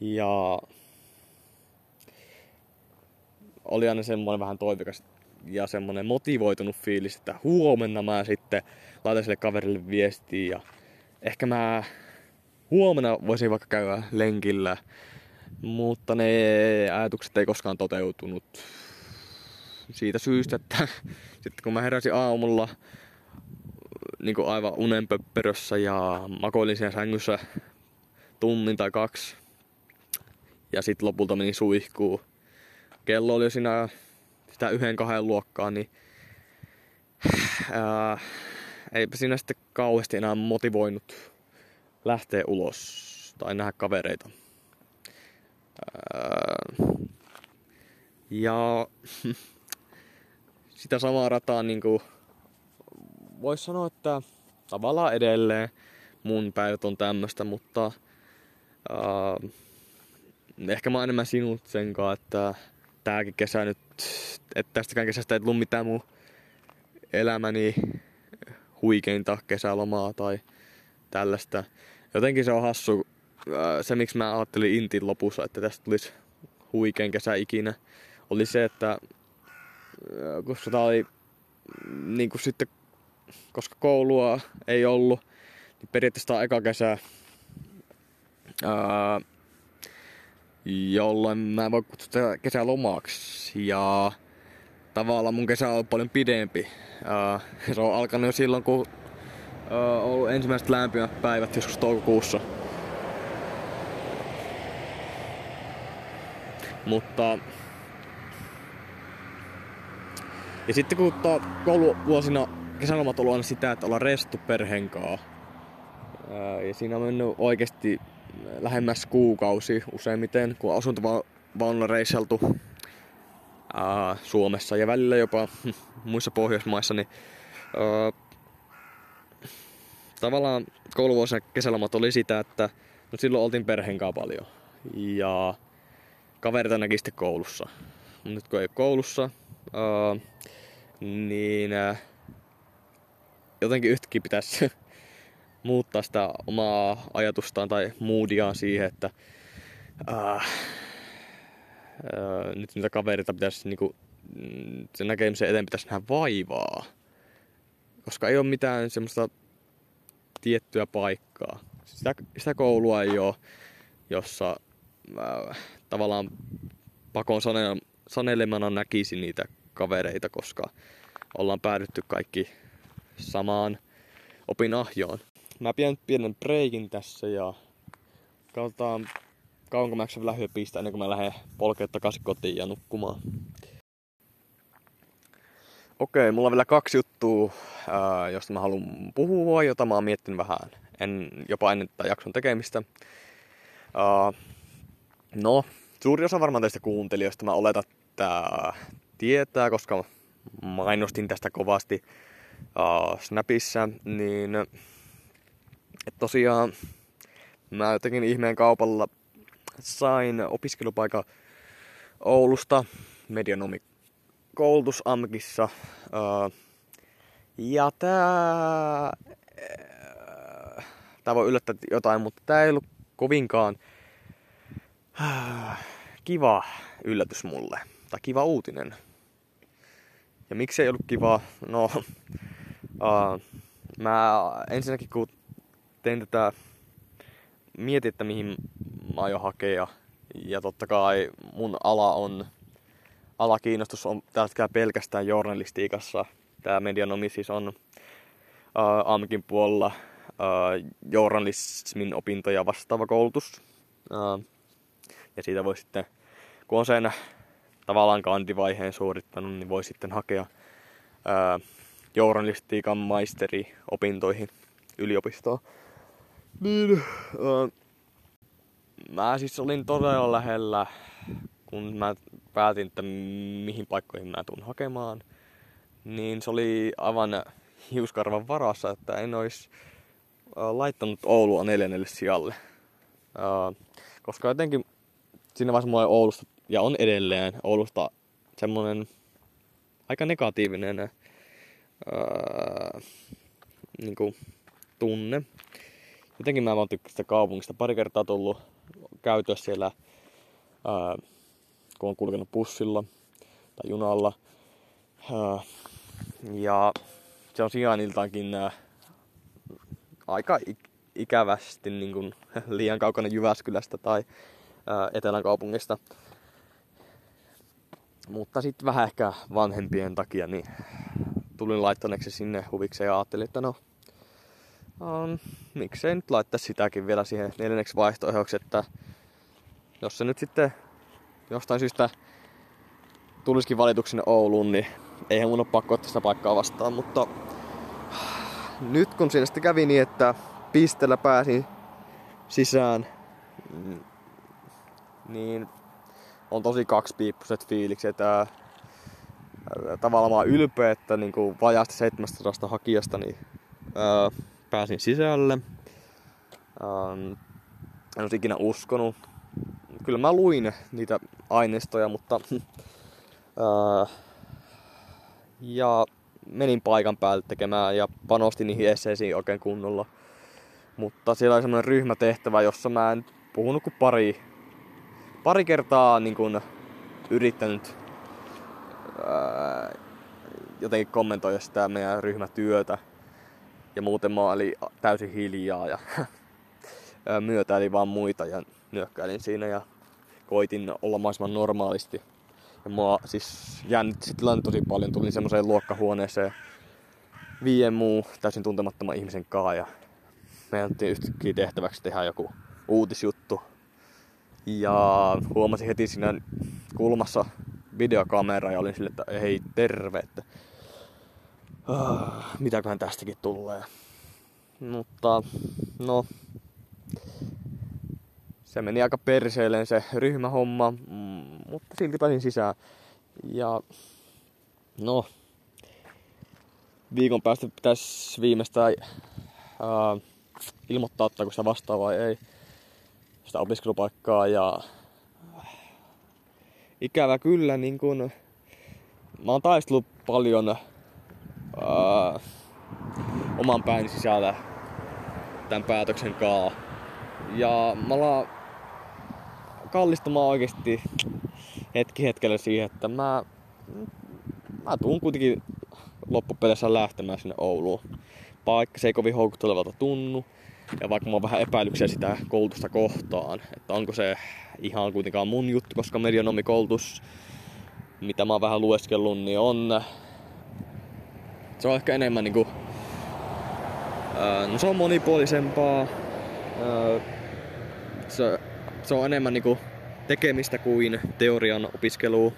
Ja oli aina semmoinen vähän toivikas ja semmoinen motivoitunut fiilis, että huomenna mä sitten laitan sille kaverille viestiä ja ehkä mä huomenna voisin vaikka käydä lenkillä, mutta ne ajatukset ei koskaan toteutunut siitä syystä, että sitten kun mä heräsin aamulla niin kuin aivan unenpöpperössä ja makoilin siellä sängyssä tunnin tai kaksi ja sitten lopulta meni suihkuu. Kello oli siinä sitä yhden kahden luokkaa, niin ää, eipä siinä sitten kauheasti enää motivoinut lähteä ulos tai nähdä kavereita. ja sitä samaa rataa niin voisi sanoa, että tavallaan edelleen mun päivät on tämmöistä, mutta uh, ehkä mä oon enemmän sinut sen kanssa, että tääkin kesä nyt, että tästäkään kesästä ei tullut mitään mun elämäni huikeinta kesälomaa tai tällaista. Jotenkin se on hassu, se miksi mä ajattelin Intin lopussa, että tästä tulisi huikein kesä ikinä, oli se, että koska tää oli niin kuin sitten, koska koulua ei ollut, niin periaatteessa eka kesä, ää, jolloin mä en voi kutsua kesälomaksi. Ja tavallaan mun kesä on paljon pidempi. Uh, se on alkanut jo silloin, kun uh, ollut ensimmäiset lämpimät päivät joskus toukokuussa. Mutta... Ja sitten kun ta- kouluvuosina kesälomat on aina sitä, että ollaan restu perheen kanssa. Ja siinä on mennyt oikeasti lähemmäs kuukausi useimmiten, kun asuntovaunulla reissaltu ää, Suomessa ja välillä jopa muissa Pohjoismaissa, niin ää, tavallaan kouluvuosina kesälomat oli sitä, että no silloin oltiin perheen kanssa paljon. Ja kaverita näki sitten koulussa. Nyt kun ei ole koulussa, ää, niin ää, jotenkin yhtäkkiä pitäisi muuttaa sitä omaa ajatustaan tai moodiaan siihen, että ää, ää, nyt niitä kaverita pitäisi niinku, mm, sen näkemisen eteen pitäisi nähdä vaivaa. Koska ei ole mitään semmoista tiettyä paikkaa. Sitä, sitä koulua ei ole, jossa ää, tavallaan pakon sanelemana näkisi niitä kavereita, koska ollaan päädytty kaikki samaan opinahjoon. Mä pidän pienen breikin tässä ja katsotaan kauanko mä vielä pistää ennen kuin mä lähden polkea takaisin kotiin ja nukkumaan. Okei, mulla on vielä kaksi juttua, ää, josta mä haluan puhua, jota mä oon miettinyt vähän en, jopa ennen tätä jakson tekemistä. Ää, no, suuri osa varmaan teistä kuuntelijoista mä oletan, että tietää, koska mainostin tästä kovasti uh, Snapissa, niin et tosiaan mä jotenkin ihmeen kaupalla sain opiskelupaikan Oulusta medianomi koulutus AMKissa. Uh, ja tää, tää voi yllättää jotain, mutta tää ei ollut kovinkaan kiva yllätys mulle. Tai kiva uutinen. Ja miksi ei ollut kiva? No, uh, mä ensinnäkin kun tein tätä, mietin, että mihin mä aion hakea. Ja totta kai mun ala on, alakiinnostus on tällä hetkellä pelkästään journalistiikassa. Tää medianomi siis on uh, AMKin puolella uh, journalismin opintoja vastaava koulutus. Uh, ja siitä voi sitten, kun on sen tavallaan kandivaiheen suorittanut, niin voi sitten hakea ää, journalistiikan maisteri opintoihin yliopistoon. Niin, ää, mä siis olin todella lähellä, kun mä päätin, että mihin paikkoihin mä tuun hakemaan. Niin se oli aivan hiuskarvan varassa, että en olisi laittanut Oulua neljännelle sijalle. Koska jotenkin siinä vaiheessa mulla oli Oulusta ja on edelleen Oulusta semmonen aika negatiivinen öö, niin kuin, tunne. Jotenkin mä oon sitä kaupungista pari kertaa tullut käytyä siellä, öö, kun on kulkenut bussilla tai junalla. Öö, ja se on sijainniltaankin öö, aika ikävästi niin kuin, liian kaukana Jyväskylästä tai Etelän kaupungista. Mutta sitten vähän ehkä vanhempien takia, niin tulin laittaneeksi sinne huvikseen ja ajattelin, että no, um, miksei nyt laittaa sitäkin vielä siihen neljänneksi vaihtoehdoksi, että jos se nyt sitten jostain syystä tulisikin valituksi sinne Ouluun, niin eihän mun ole pakko ottaa sitä paikkaa vastaan, mutta nyt kun siinä sitten kävi niin, että pistellä pääsin sisään, niin on tosi kaksipiippuset fiilikset. Ää, tavallaan mä oon ylpeä, että niin kuin vajaasti 700 hakijasta niin, ää, pääsin sisälle. Ää, en olisi ikinä uskonut. Kyllä mä luin niitä aineistoja, mutta ää, ja menin paikan päälle tekemään ja panostin niihin esseisiin oikein kunnolla. Mutta siellä oli semmoinen ryhmätehtävä, jossa mä en puhunut kuin pari pari kertaa niin kun, yrittänyt ää, jotenkin kommentoida sitä meidän ryhmätyötä. Ja muuten mä olin täysin hiljaa ja myötäilin vaan muita ja nyökkäilin siinä ja koitin olla mahdollisimman normaalisti Ja mua siis jännitti tilanne tosi paljon. Tulin semmoiseen luokkahuoneeseen viien muu täysin tuntemattoman ihmisen kaa ja me annettiin yhtäkkiä tehtäväksi tehdä joku uutisjuttu. Ja huomasin heti siinä kulmassa videokamera ja olin sille, että ei terve, että uh, mitäköhän tästäkin tulee. Mutta no, se meni aika perseelleen se ryhmähomma, mm, mutta silti pääsin sisään. Ja no, viikon päästä pitäisi viimeistään ää, ilmoittaa, ottaako sitä vastaan vai ei sitä opiskelupaikkaa ja ikävä kyllä niin kun, mä oon taistellut paljon ää, oman päin sisällä tämän päätöksen kaa. Ja mä alan kallistumaan oikeesti hetki hetkellä siihen, että mä, mä tuun kuitenkin loppupeleissä lähtemään sinne Ouluun. Paikka se ei kovin houkuttelevalta tunnu. Ja vaikka mulla on vähän epäilyksiä sitä koulutusta kohtaan, että onko se ihan kuitenkaan mun juttu, koska medianomikoulutus, mitä mä oon vähän lueskellut, niin on... Se on ehkä enemmän niinku... no se on monipuolisempaa. se, se on enemmän niinku tekemistä kuin teorian opiskelua,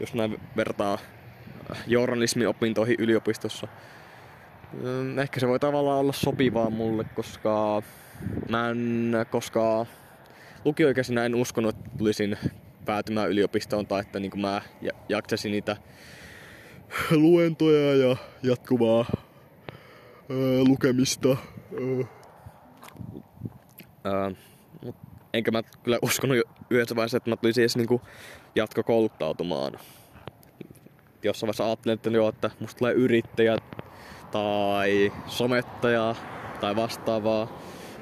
jos näin vertaa journalismiopintoihin yliopistossa. Ehkä se voi tavallaan olla sopivaa mulle, koska mä en koskaan lukioikäisenä en uskonut, että tulisin päätymään yliopistoon tai että niin mä jaksasin niitä luentoja ja jatkuvaa ää, lukemista. Ää, enkä mä kyllä uskonut yhdessä vaiheessa, että mä tulisin edes niinku jatkokouluttautumaan. Jossain vaiheessa ajattelin, että joo, että musta tulee yrittäjä tai somettaja tai vastaavaa.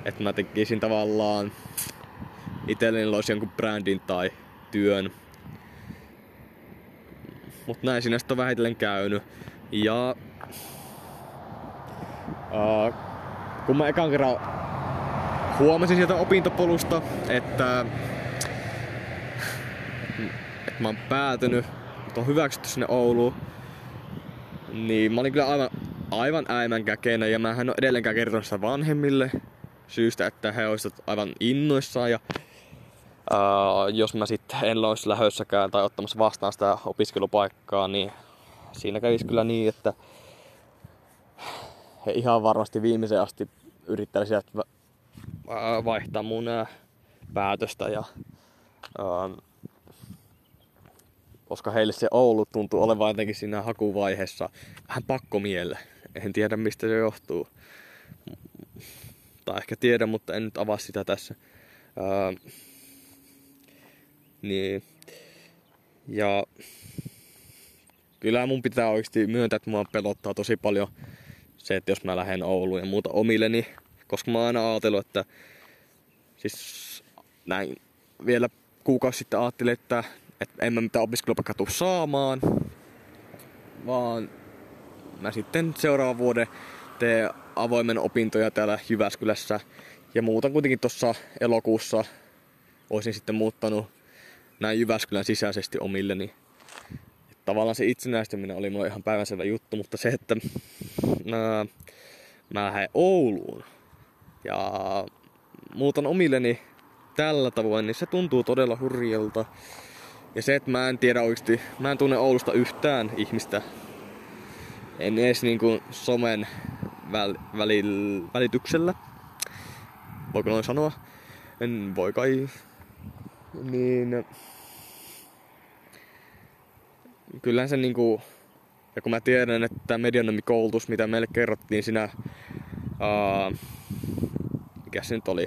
Että mä tekisin tavallaan itselleni loisi jonkun brändin tai työn. Mut näin siinä sitten on vähitellen käynyt. Ja uh, kun mä ekan kerran huomasin sieltä opintopolusta, että, että mä oon päätynyt, että on hyväksytty sinne Ouluun, niin mä olin kyllä aivan, aivan äimän käkenä ja mä en ole edelleenkään kertonut sitä vanhemmille syystä, että he olisivat aivan innoissaan ja Uh, jos mä sitten en olisi lähössäkään tai ottamassa vastaan sitä opiskelupaikkaa, niin siinä kävisi kyllä niin, että he ihan varmasti viimeisen asti yrittäisivät vaihtaa mun päätöstä ja uh, koska heille se Oulu tuntuu olevan jotenkin siinä hakuvaiheessa vähän pakkomielle. En tiedä mistä se johtuu. Tai ehkä tiedän, mutta en nyt avaa sitä tässä. Uh, niin. Ja kyllä mun pitää oikeasti myöntää, että mua pelottaa tosi paljon se, että jos mä lähden Ouluun ja muuta omilleni, koska mä oon aina ajatellut, että siis näin vielä kuukausi sitten ajattelin, että, että en mä mitään opiskelupaikkaa tuu saamaan, vaan mä sitten seuraavan vuoden teen avoimen opintoja täällä Jyväskylässä ja muuta kuitenkin tuossa elokuussa olisin sitten muuttanut näin Jyväskylän sisäisesti omilleni. Et tavallaan se itsenäistyminen oli mulle ihan päivänselvä juttu, mutta se, että mä, mä lähden Ouluun ja muutan omilleni tällä tavoin, niin se tuntuu todella hurjalta. Ja se, että mä en tiedä oikeasti, mä en tunne Oulusta yhtään ihmistä. En edes niinku somen väl, välil, välityksellä. Voiko noin sanoa? En voi kai. Niin kyllähän se niinku, ja kun mä tiedän, että medianomikoulutus, mitä meille kerrottiin siinä, ää, mikä se nyt oli,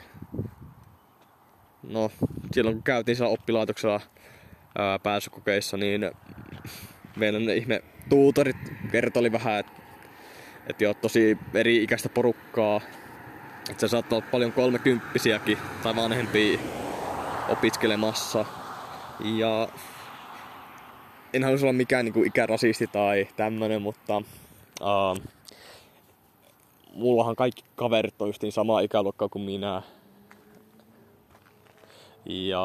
no silloin kun käytiin siellä oppilaitoksella ää, pääsykokeissa, niin meidän ihme tuutorit kertoi vähän, että et joo, tosi eri ikäistä porukkaa. Että se saattaa olla paljon kolmekymppisiäkin tai vanhempia opiskelemassa. Ja en halua olla mikään niinku ikärasisti tai tämmönen, mutta uh, mullahan kaikki kaverit on justiin samaa ikäluokkaa kuin minä. Ja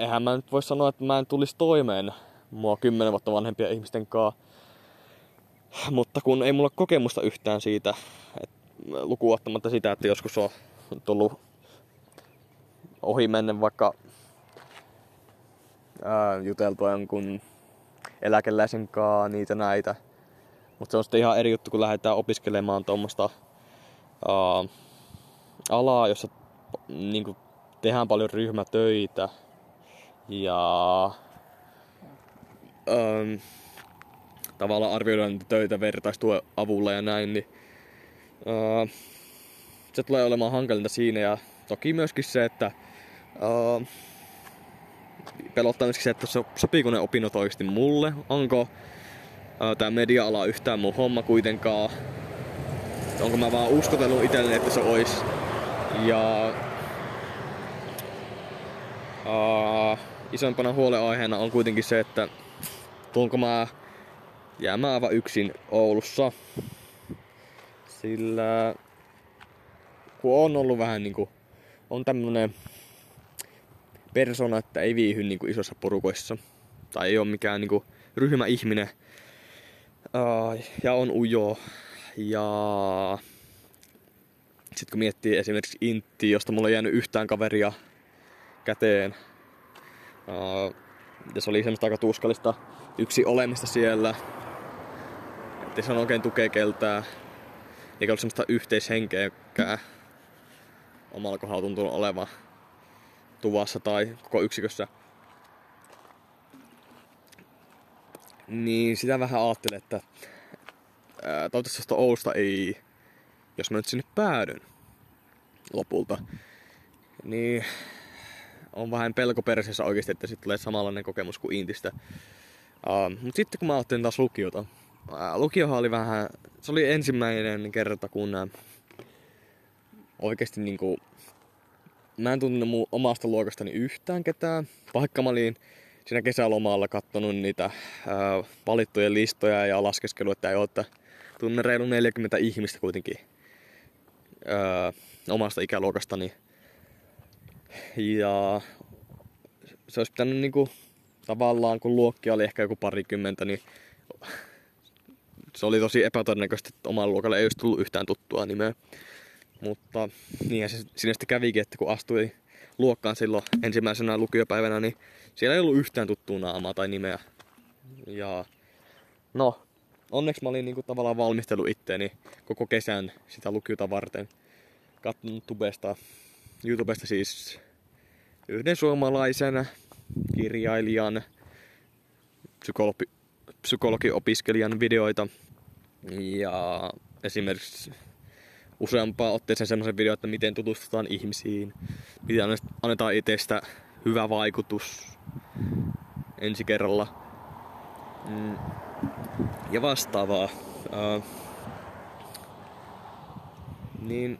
eihän mä nyt voi sanoa, että mä en tulisi toimeen mua kymmenen vuotta vanhempia ihmisten kanssa. Mutta kun ei mulla kokemusta yhtään siitä, että lukuottamatta sitä, että joskus on tullut ohi menne vaikka ää, juteltua jonkun eläkeläisen kanssa, niitä näitä. Mutta se on sitten ihan eri juttu, kun lähdetään opiskelemaan tuommoista alaa, jossa niin kuin, tehdään paljon ryhmätöitä ja ähm, tavallaan arvioidaan niitä töitä vertaistuen avulla ja näin, niin äh, se tulee olemaan hankalinta siinä. Ja toki myöskin se, että äh, pelottaa myöskin se, että sopiiko ne opinnot oikeasti mulle, onko äh, tämä media-ala yhtään mun homma kuitenkaan, onko mä vaan uskotellut itselleni, että se olisi ja uh, isompana huoleaiheena on kuitenkin se, että tuonko mä jäämään aivan yksin Oulussa. Sillä kun on ollut vähän niinku, on tämmönen persona, että ei viihy niinku isossa porukoissa. Tai ei ole mikään niinku ryhmäihminen. Ja on ujo. Ja sitten kun miettii esimerkiksi Intti, josta mulla ei jäänyt yhtään kaveria käteen. Ja se oli semmoista aika tuskallista yksi olemista siellä. Ettei se oikein tukea keltää. Eikä ollut semmoista yhteishenkeäkään omalla kohdalla tuntunut olevan tuvassa tai koko yksikössä. Niin sitä vähän ajattelin, että toivottavasti Oulusta ei jos mä nyt sinne päädyn lopulta, niin on vähän pelko perseessä oikeasti, että sitten tulee samanlainen kokemus kuin Intistä. Uh, Mutta sitten kun mä ajattelin taas lukiota, uh, lukiohan oli vähän, se oli ensimmäinen kerta, kun uh, oikeasti niinku, mä en tunne mun omasta luokastani yhtään ketään, vaikka mä olin siinä kesälomalla kattonut niitä uh, valittujen listoja ja laskeskelua, että ei ole, että tunne reilu 40 ihmistä kuitenkin öö, omasta ikäluokastani. Ja se olisi pitänyt niinku, tavallaan, kun luokkia oli ehkä joku parikymmentä, niin se oli tosi epätodennäköistä, että oman luokalle ei olisi tullut yhtään tuttua nimeä. Mutta niin se sinne sitten kävikin, että kun astui luokkaan silloin ensimmäisenä lukiopäivänä, niin siellä ei ollut yhtään tuttua naamaa tai nimeä. Ja no, onneksi mä olin niinku tavallaan valmistellut itteeni koko kesän sitä lukiota varten. Kattonut tubesta, YouTubesta siis yhden suomalaisen kirjailijan, psykologi, psykologiopiskelijan videoita. Ja esimerkiksi useampaa otteeseen semmoisen video, että miten tutustutaan ihmisiin, miten annetaan itsestä hyvä vaikutus ensi kerralla. Mm ja vastaavaa. Uh, niin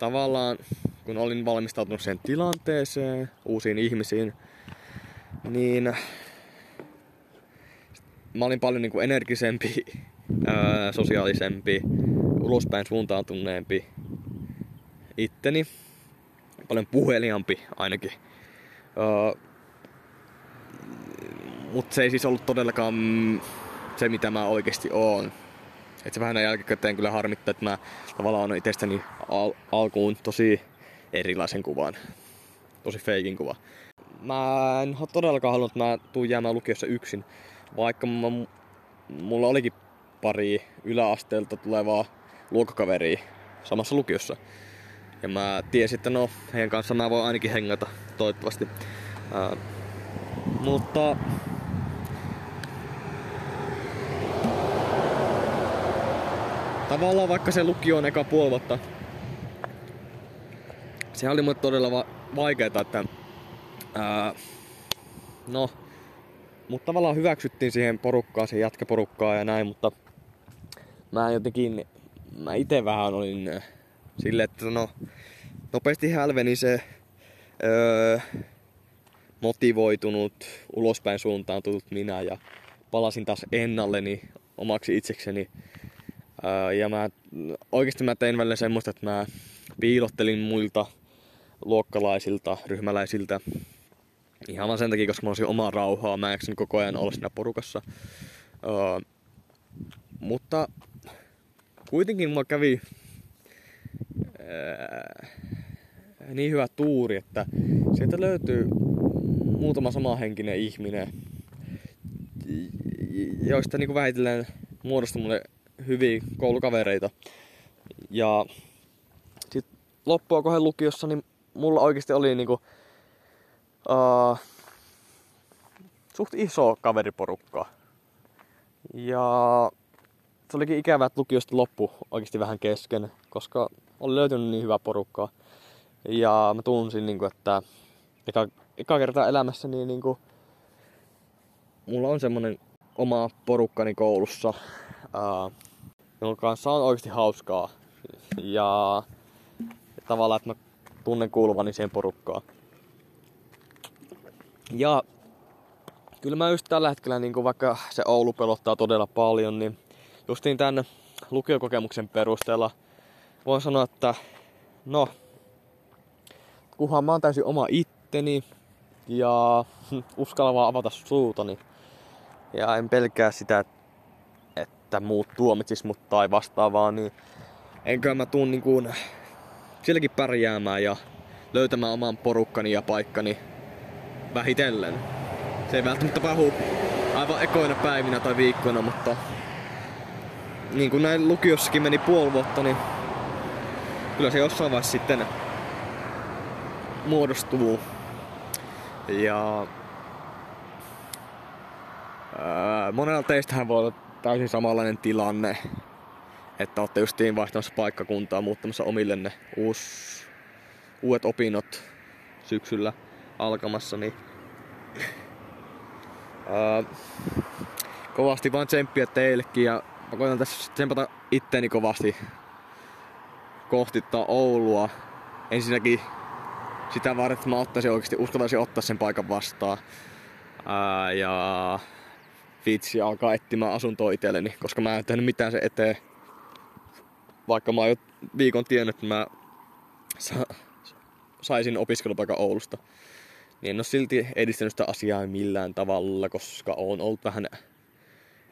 tavallaan kun olin valmistautunut sen tilanteeseen, uusiin ihmisiin, niin mä olin paljon niin kuin energisempi, ää, sosiaalisempi, ulospäin suuntautuneempi itteni. Paljon puheliampi ainakin. Mutta se ei siis ollut todellakaan se, mitä mä oikeasti oon. Et se vähän jälkikäteen kyllä harmittaa, että mä tavallaan itsestäni al- alkuun tosi erilaisen kuvan. Tosi feikin kuva. Mä en todellakaan halunnut, että mä tuun jäämään lukiossa yksin. Vaikka mä, mulla olikin pari yläasteelta tulevaa luokkakaveria samassa lukiossa. Ja mä tiesin, että no, heidän kanssa mä voin ainakin hengata, toivottavasti. Ää, mutta tavallaan vaikka se lukio on eka puoli vuotta, se oli mulle todella va- vaikeeta, että ää, no, mutta tavallaan hyväksyttiin siihen porukkaan, siihen jatkeporukkaan ja näin, mutta mä jotenkin, mä itse vähän olin silleen, että no, nopeasti hälveni se öö, motivoitunut, ulospäin suuntaantunut minä ja palasin taas ennalleni omaksi itsekseni ja mä, oikeasti mä tein välillä semmoista, että mä piilottelin muilta luokkalaisilta, ryhmäläisiltä. Ihan vaan sen takia, koska mä olisin omaa rauhaa. Mä en koko ajan olla siinä porukassa. Öö, mutta kuitenkin mulla kävi öö, niin hyvä tuuri, että sieltä löytyy muutama samahenkinen ihminen, joista niin vähitellen muodostui mulle hyviä koulukavereita. Ja sit loppua kohden lukiossa, niin mulla oikeasti oli niinku, uh, suht iso kaveriporukka. Ja se olikin ikävä, että lukiosta loppu oikeasti vähän kesken, koska oli löytynyt niin hyvä porukkaa. Ja mä tunsin, niin että eka, eka kertaa elämässäni niin, niin kuin, mulla on semmonen oma porukkani koulussa, ää, jonka kanssa on oikeasti hauskaa. Ja, tavallaan, että mä tunnen kuuluvani siihen porukkaan. Ja kyllä mä just tällä hetkellä, niin kuin vaikka se Oulu pelottaa todella paljon, niin justiin tämän lukiokokemuksen perusteella voin sanoa, että no, kunhan mä oon täysin oma itteni ja uskalla vaan avata suutani. Ja en pelkää sitä, että muut tuomitsis mut tai vastaavaa, niin enkö mä tuun niin silläkin pärjäämään ja löytämään oman porukkani ja paikkani vähitellen. Se ei välttämättä pahu aivan ekoina päivinä tai viikkoina, mutta niin kuin näin lukiossakin meni puoli vuotta, niin kyllä se jossain vaiheessa sitten muodostuu. Ja ää, monella teistähän voi olla täysin samanlainen tilanne, että olette justiin vaihtamassa paikkakuntaa, muuttamassa omillenne uus, uudet opinnot syksyllä alkamassa, niin ää, kovasti vaan tsemppiä teillekin ja mä koitan tässä tsempata itteeni kovasti kohti Oulua. Ensinnäkin sitä varten, että mä ottaisin oikeasti, uskaltaisin ottaa sen paikan vastaan. Ää, ja vitsi alkaa etsimään asuntoa itselleni, koska mä en tehnyt mitään se eteen. Vaikka mä oon jo viikon tiennyt, että mä sa- saisin opiskelupaikan Oulusta. Niin en ole silti edistänyt sitä asiaa millään tavalla, koska on ollut vähän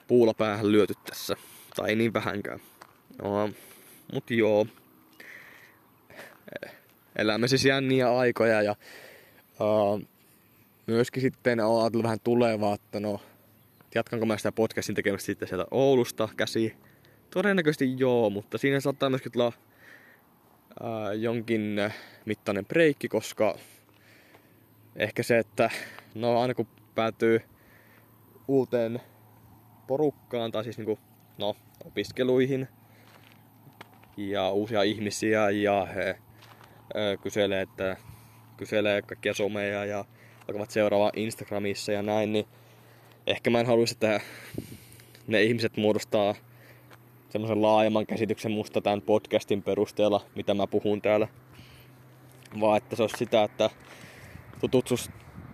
puulla päähän lyöty tässä. Tai ei niin vähänkään. No, mut joo elämme siis jänniä aikoja ja uh, myöskin sitten on ajatellut vähän tulevaa, että no jatkanko mä sitä podcastin tekemistä sitten sieltä Oulusta käsi. Todennäköisesti joo, mutta siinä saattaa myöskin tulla uh, jonkin mittainen breikki, koska ehkä se, että no aina kun päätyy uuteen porukkaan tai siis niinku, no, opiskeluihin ja uusia ihmisiä ja he kyselee, että kyselee kaikkia someja ja alkavat seuraavaa Instagramissa ja näin, niin ehkä mä en haluaisi, että ne ihmiset muodostaa semmoisen laajemman käsityksen musta tämän podcastin perusteella, mitä mä puhun täällä. Vaan että se olisi sitä, että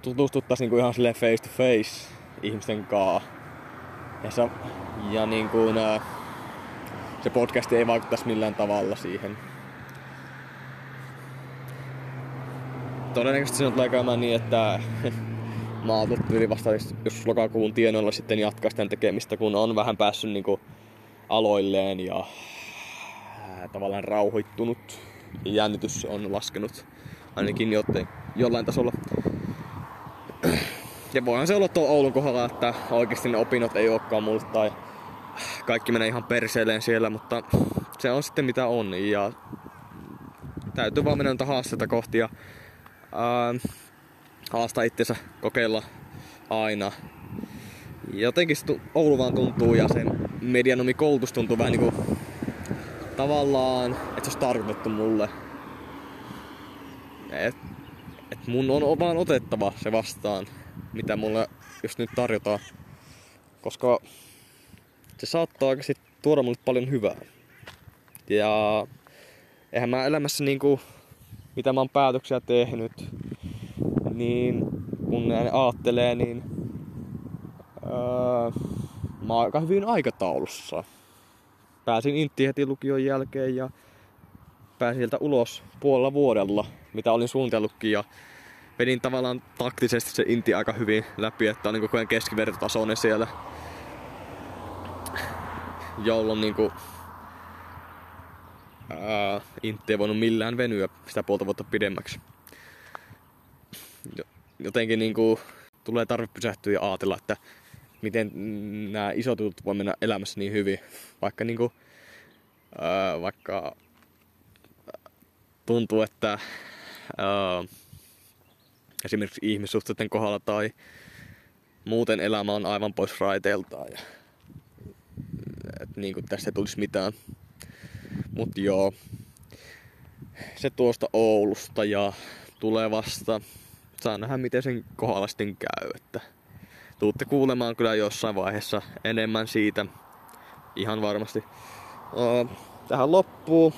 tutustuttaisiin niin ihan sille face to face ihmisten kanssa. Ja, se, ja niin kuin, se podcast ei vaikuttaisi millään tavalla siihen. todennäköisesti se tulee käymään niin, että maatot yli vasta jos lokakuun tienoilla sitten jatkaa sitä tekemistä, kun on vähän päässyt niin kuin aloilleen ja tavallaan rauhoittunut. Jännitys on laskenut ainakin joten, jollain tasolla. Ja voihan se olla tuo Oulun kohdalla, että oikeasti ne opinnot ei olekaan mulle tai kaikki menee ihan perseelleen siellä, mutta se on sitten mitä on. Ja täytyy vaan mennä noita haasteita kohti ja ää, haastaa itsensä kokeilla aina. Jotenkin Oulu vaan tuntuu ja sen medianomi koulutus tuntuu vähän niinku tavallaan, että se olisi tarkoitettu mulle. Et, et mun on vaan otettava se vastaan, mitä mulle just nyt tarjotaan. Koska se saattaa oikeasti tuoda mulle paljon hyvää. Ja eihän mä elämässä niinku mitä mä oon päätöksiä tehnyt, niin kun ne aattelee, niin öö, mä oon aika hyvin aikataulussa. Pääsin intti heti lukion jälkeen ja pääsin sieltä ulos puolella vuodella, mitä olin suunnitellutkin ja vedin tavallaan taktisesti se inti aika hyvin läpi, että on niin koko ajan keskivertotasoinen siellä. Jolloin niinku ää, intti ei voinut millään venyä sitä puolta vuotta pidemmäksi. Jotenkin niinku tulee tarve pysähtyä ja ajatella, että miten nämä isot jutut voi mennä elämässä niin hyvin. Vaikka niinku, ää, vaikka tuntuu, että ää, esimerkiksi ihmissuhteiden kohdalla tai muuten elämä on aivan pois raiteiltaan. Ja, et niin kuin tästä ei tulisi mitään. Mutta joo, se tuosta Oulusta ja tulevasta. Saa nähdä miten sen kohdalla sitten käy. Että tuutte kuulemaan kyllä jossain vaiheessa enemmän siitä. Ihan varmasti. Tähän loppuu.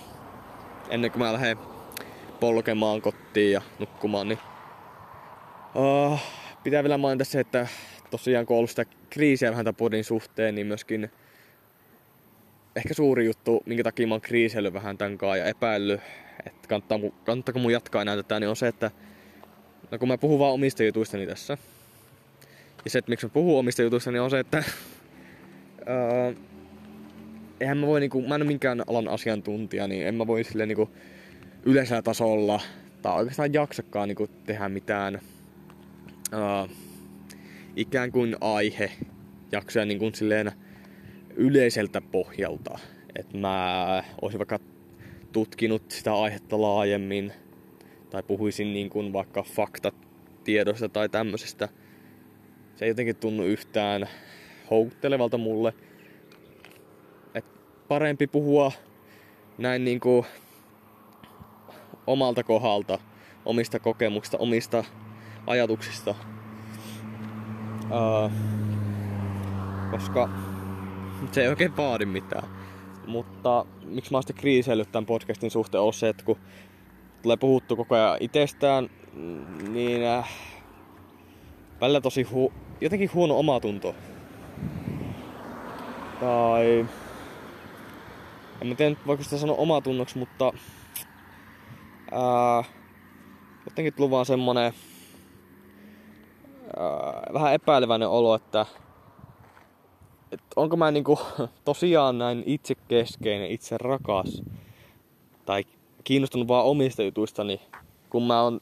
Ennen kuin mä lähden polkemaan kotiin ja nukkumaan, niin Uh, pitää vielä mainita se, että tosiaan kun on ollut sitä kriisiä vähän tämän suhteen, niin myöskin ehkä suuri juttu, minkä takia mä oon kriisellyt vähän tämän kanssa ja epäillyt, että kannattaa, kannattaako mun jatkaa enää tätä, niin on se, että no kun mä puhun vaan omista jutuistani tässä, ja se, että miksi mä puhun omista jutuista, niin on se, että uh, eihän mä voi niinku, mä en ole minkään alan asiantuntija, niin en mä voi silleen niinku yleisellä tasolla tai oikeastaan jaksakaan niinku tehdä mitään uh, ikään kuin aihe jaksoja niin kuin silleen yleiseltä pohjalta. Että mä olisin vaikka tutkinut sitä aihetta laajemmin tai puhuisin niin kuin vaikka faktatiedosta tai tämmöisestä. Se ei jotenkin tunnu yhtään houkuttelevalta mulle. Et parempi puhua näin niin kuin omalta kohdalta, omista kokemuksista, omista ajatuksista. Uh, koska se ei oikein vaadi mitään. Mutta miksi mä oon sitten kriisellyt tämän podcastin suhteen on se, että kun tulee puhuttu koko ajan itsestään, niin äh, välillä tosi hu- jotenkin huono omatunto. Tai en mä tiedä, voiko sitä sanoa omatunnoksi, mutta ää, jotenkin tullut vaan semmonen äh, vähän epäileväinen olo, että, että onko mä niinku tosiaan näin itsekeskeinen, itse rakas tai kiinnostunut vaan omista jutuistani, kun mä oon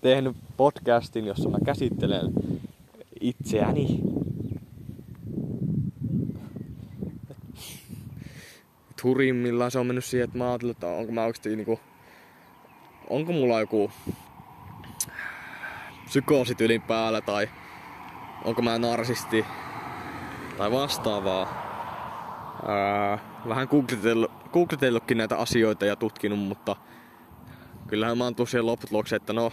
tehnyt podcastin, jossa mä käsittelen itseäni. Hurimmillaan se on mennyt siihen, että mä ajattelin, että onko mä oikeasti niinku, onko mulla joku psykoosityylin päällä tai onko mä narsisti tai vastaavaa. Ää, vähän googletellut, googletellutkin näitä asioita ja tutkinut, mutta kyllähän mä oon tosiaan lopputulokseen, että no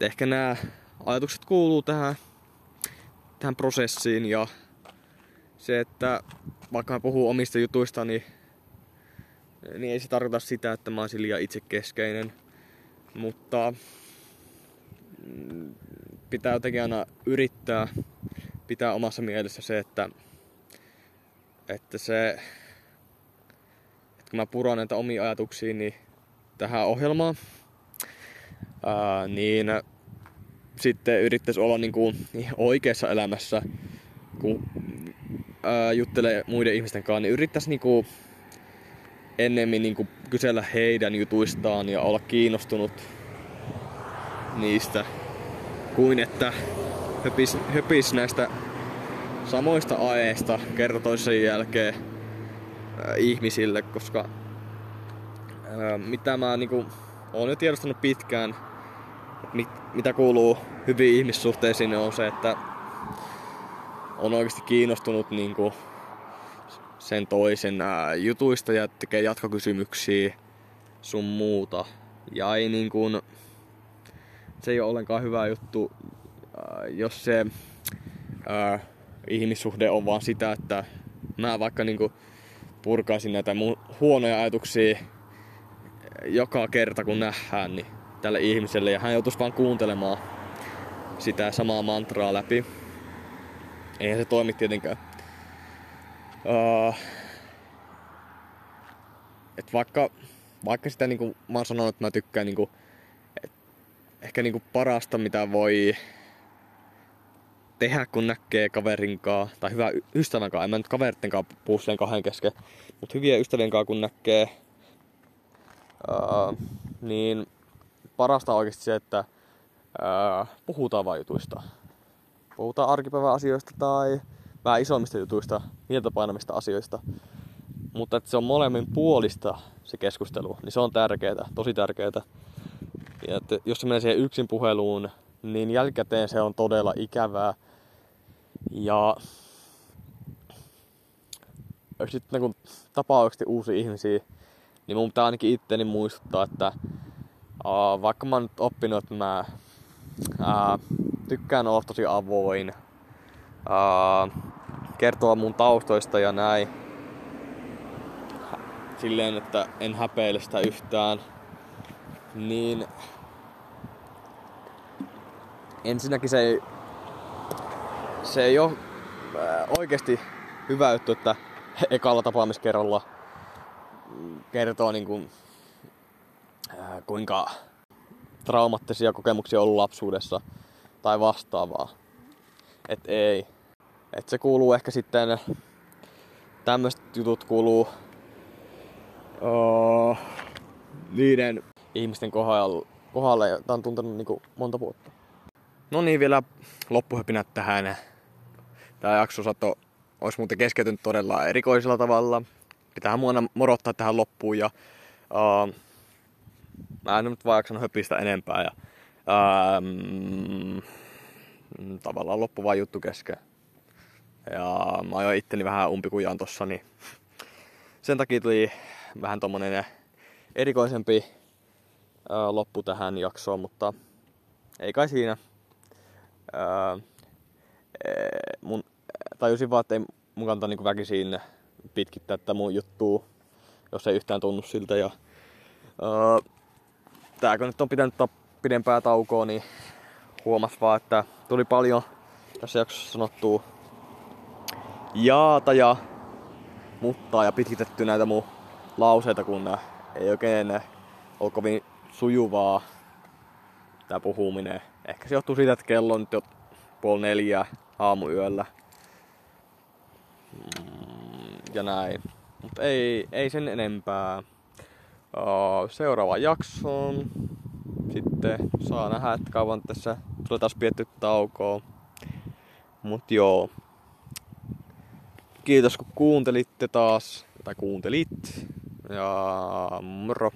ehkä nämä ajatukset kuuluu tähän, tähän prosessiin ja se, että vaikka mä puhun omista jutuista, niin, niin ei se tarkoita sitä, että mä oon liian itsekeskeinen. Mutta pitää jotenkin aina yrittää pitää omassa mielessä se, että, että se, kun mä puran näitä omia ajatuksia niin tähän ohjelmaan, ää, niin sitten yrittäisi olla niin kuin oikeassa elämässä, kun ää, juttelee muiden ihmisten kanssa, niin yrittäisi niin kuin ennemmin niin kuin kysellä heidän jutuistaan ja olla kiinnostunut niistä, kuin että höpis, höpis näistä samoista aeista kerta toisen jälkeen ihmisille, koska äh, mitä mä niinku, oon jo tiedostanut pitkään, mit, mitä kuuluu hyviin ihmissuhteisiin, on se, että on oikeasti kiinnostunut niinku, sen toisen ää, äh, jutuista ja tekee jatkokysymyksiä sun muuta. Ja ei niin kuin, se ei ole ollenkaan hyvä juttu, äh, jos se äh, ihmissuhde on vaan sitä, että mä vaikka niinku purkaisin näitä mun huonoja ajatuksia joka kerta kun nähdään niin tälle ihmiselle ja hän joutuisi vaan kuuntelemaan sitä samaa mantraa läpi. Eihän se toimi tietenkään. Uh, et vaikka vaikka sitä niinku, mä oon sanonut, että mä tykkään niinku, et, ehkä niinku parasta mitä voi tehdä kun näkee kaverinkaa, tai hyvä ystävän kanssa, en mä nyt kaverittenkaan puhu kahden kesken, mutta hyviä ystävien kanssa kun näkee, ää, niin parasta on oikeasti se, että ää, puhutaan vain jutuista. Puhutaan arkipäivän asioista tai vähän isommista jutuista, mieltä asioista. Mutta että se on molemmin puolista se keskustelu, niin se on tärkeää, tosi tärkeää. Ja että jos se menee siihen yksin puheluun, niin jälkikäteen se on todella ikävää. Ja sitten kun tapaa oikeasti uusia ihmisiä, niin mun pitää ainakin itteni muistuttaa, että uh, vaikka mä oon nyt oppinut, että mä uh, tykkään olla tosi avoin, uh, kertoa mun taustoista ja näin, silleen, että en häpeile sitä yhtään, niin ensinnäkin se ei, se ei ole oikeasti hyvä juttu, että ekalla tapaamiskerralla kertoo niin kuin, kuinka traumaattisia kokemuksia on ollut lapsuudessa tai vastaavaa. Et ei. Et se kuuluu ehkä sitten, tämmöiset jutut kuuluu uh, niiden ihmisten kohdalla, kohdalle, jota on tuntenut niin monta vuotta. No niin, vielä loppuhöpinät tähän. Tämä jakso saatto, olisi muuten keskeytynyt todella erikoisella tavalla. Pitää mua morottaa tähän loppuun ja uh, mä en nyt vaan jaksanut höpistä enempää ja uh, tavallaan loppu vaan juttu kesken. Ja mä ajoin itteni vähän umpikujaan tossa, niin sen takia tuli vähän tommonen erikoisempi ää, loppu tähän jaksoon, mutta ei kai siinä. Ää, mun, tajusin vaan, että ei mun kantaa niin väkisin pitkittää tätä mun juttua, jos ei yhtään tunnu siltä. Ja, ää, tää kun nyt on pitänyt pidempää taukoa, niin huomas vaan, että tuli paljon tässä jaksossa sanottua jaata ja mutta ja pitkitetty näitä mun lauseita, kun ei oikein ole kovin sujuvaa tämä puhuminen. Ehkä se johtuu siitä, että kello on nyt jo puoli neljä aamuyöllä. Mm, ja näin. Mutta ei, ei sen enempää. Seuraava jaksoon. Sitten saa nähdä, että kauan tässä tulee taas pietty taukoa. Mut joo. Kiitos kun kuuntelitte taas. Tai kuuntelit. Ja moro.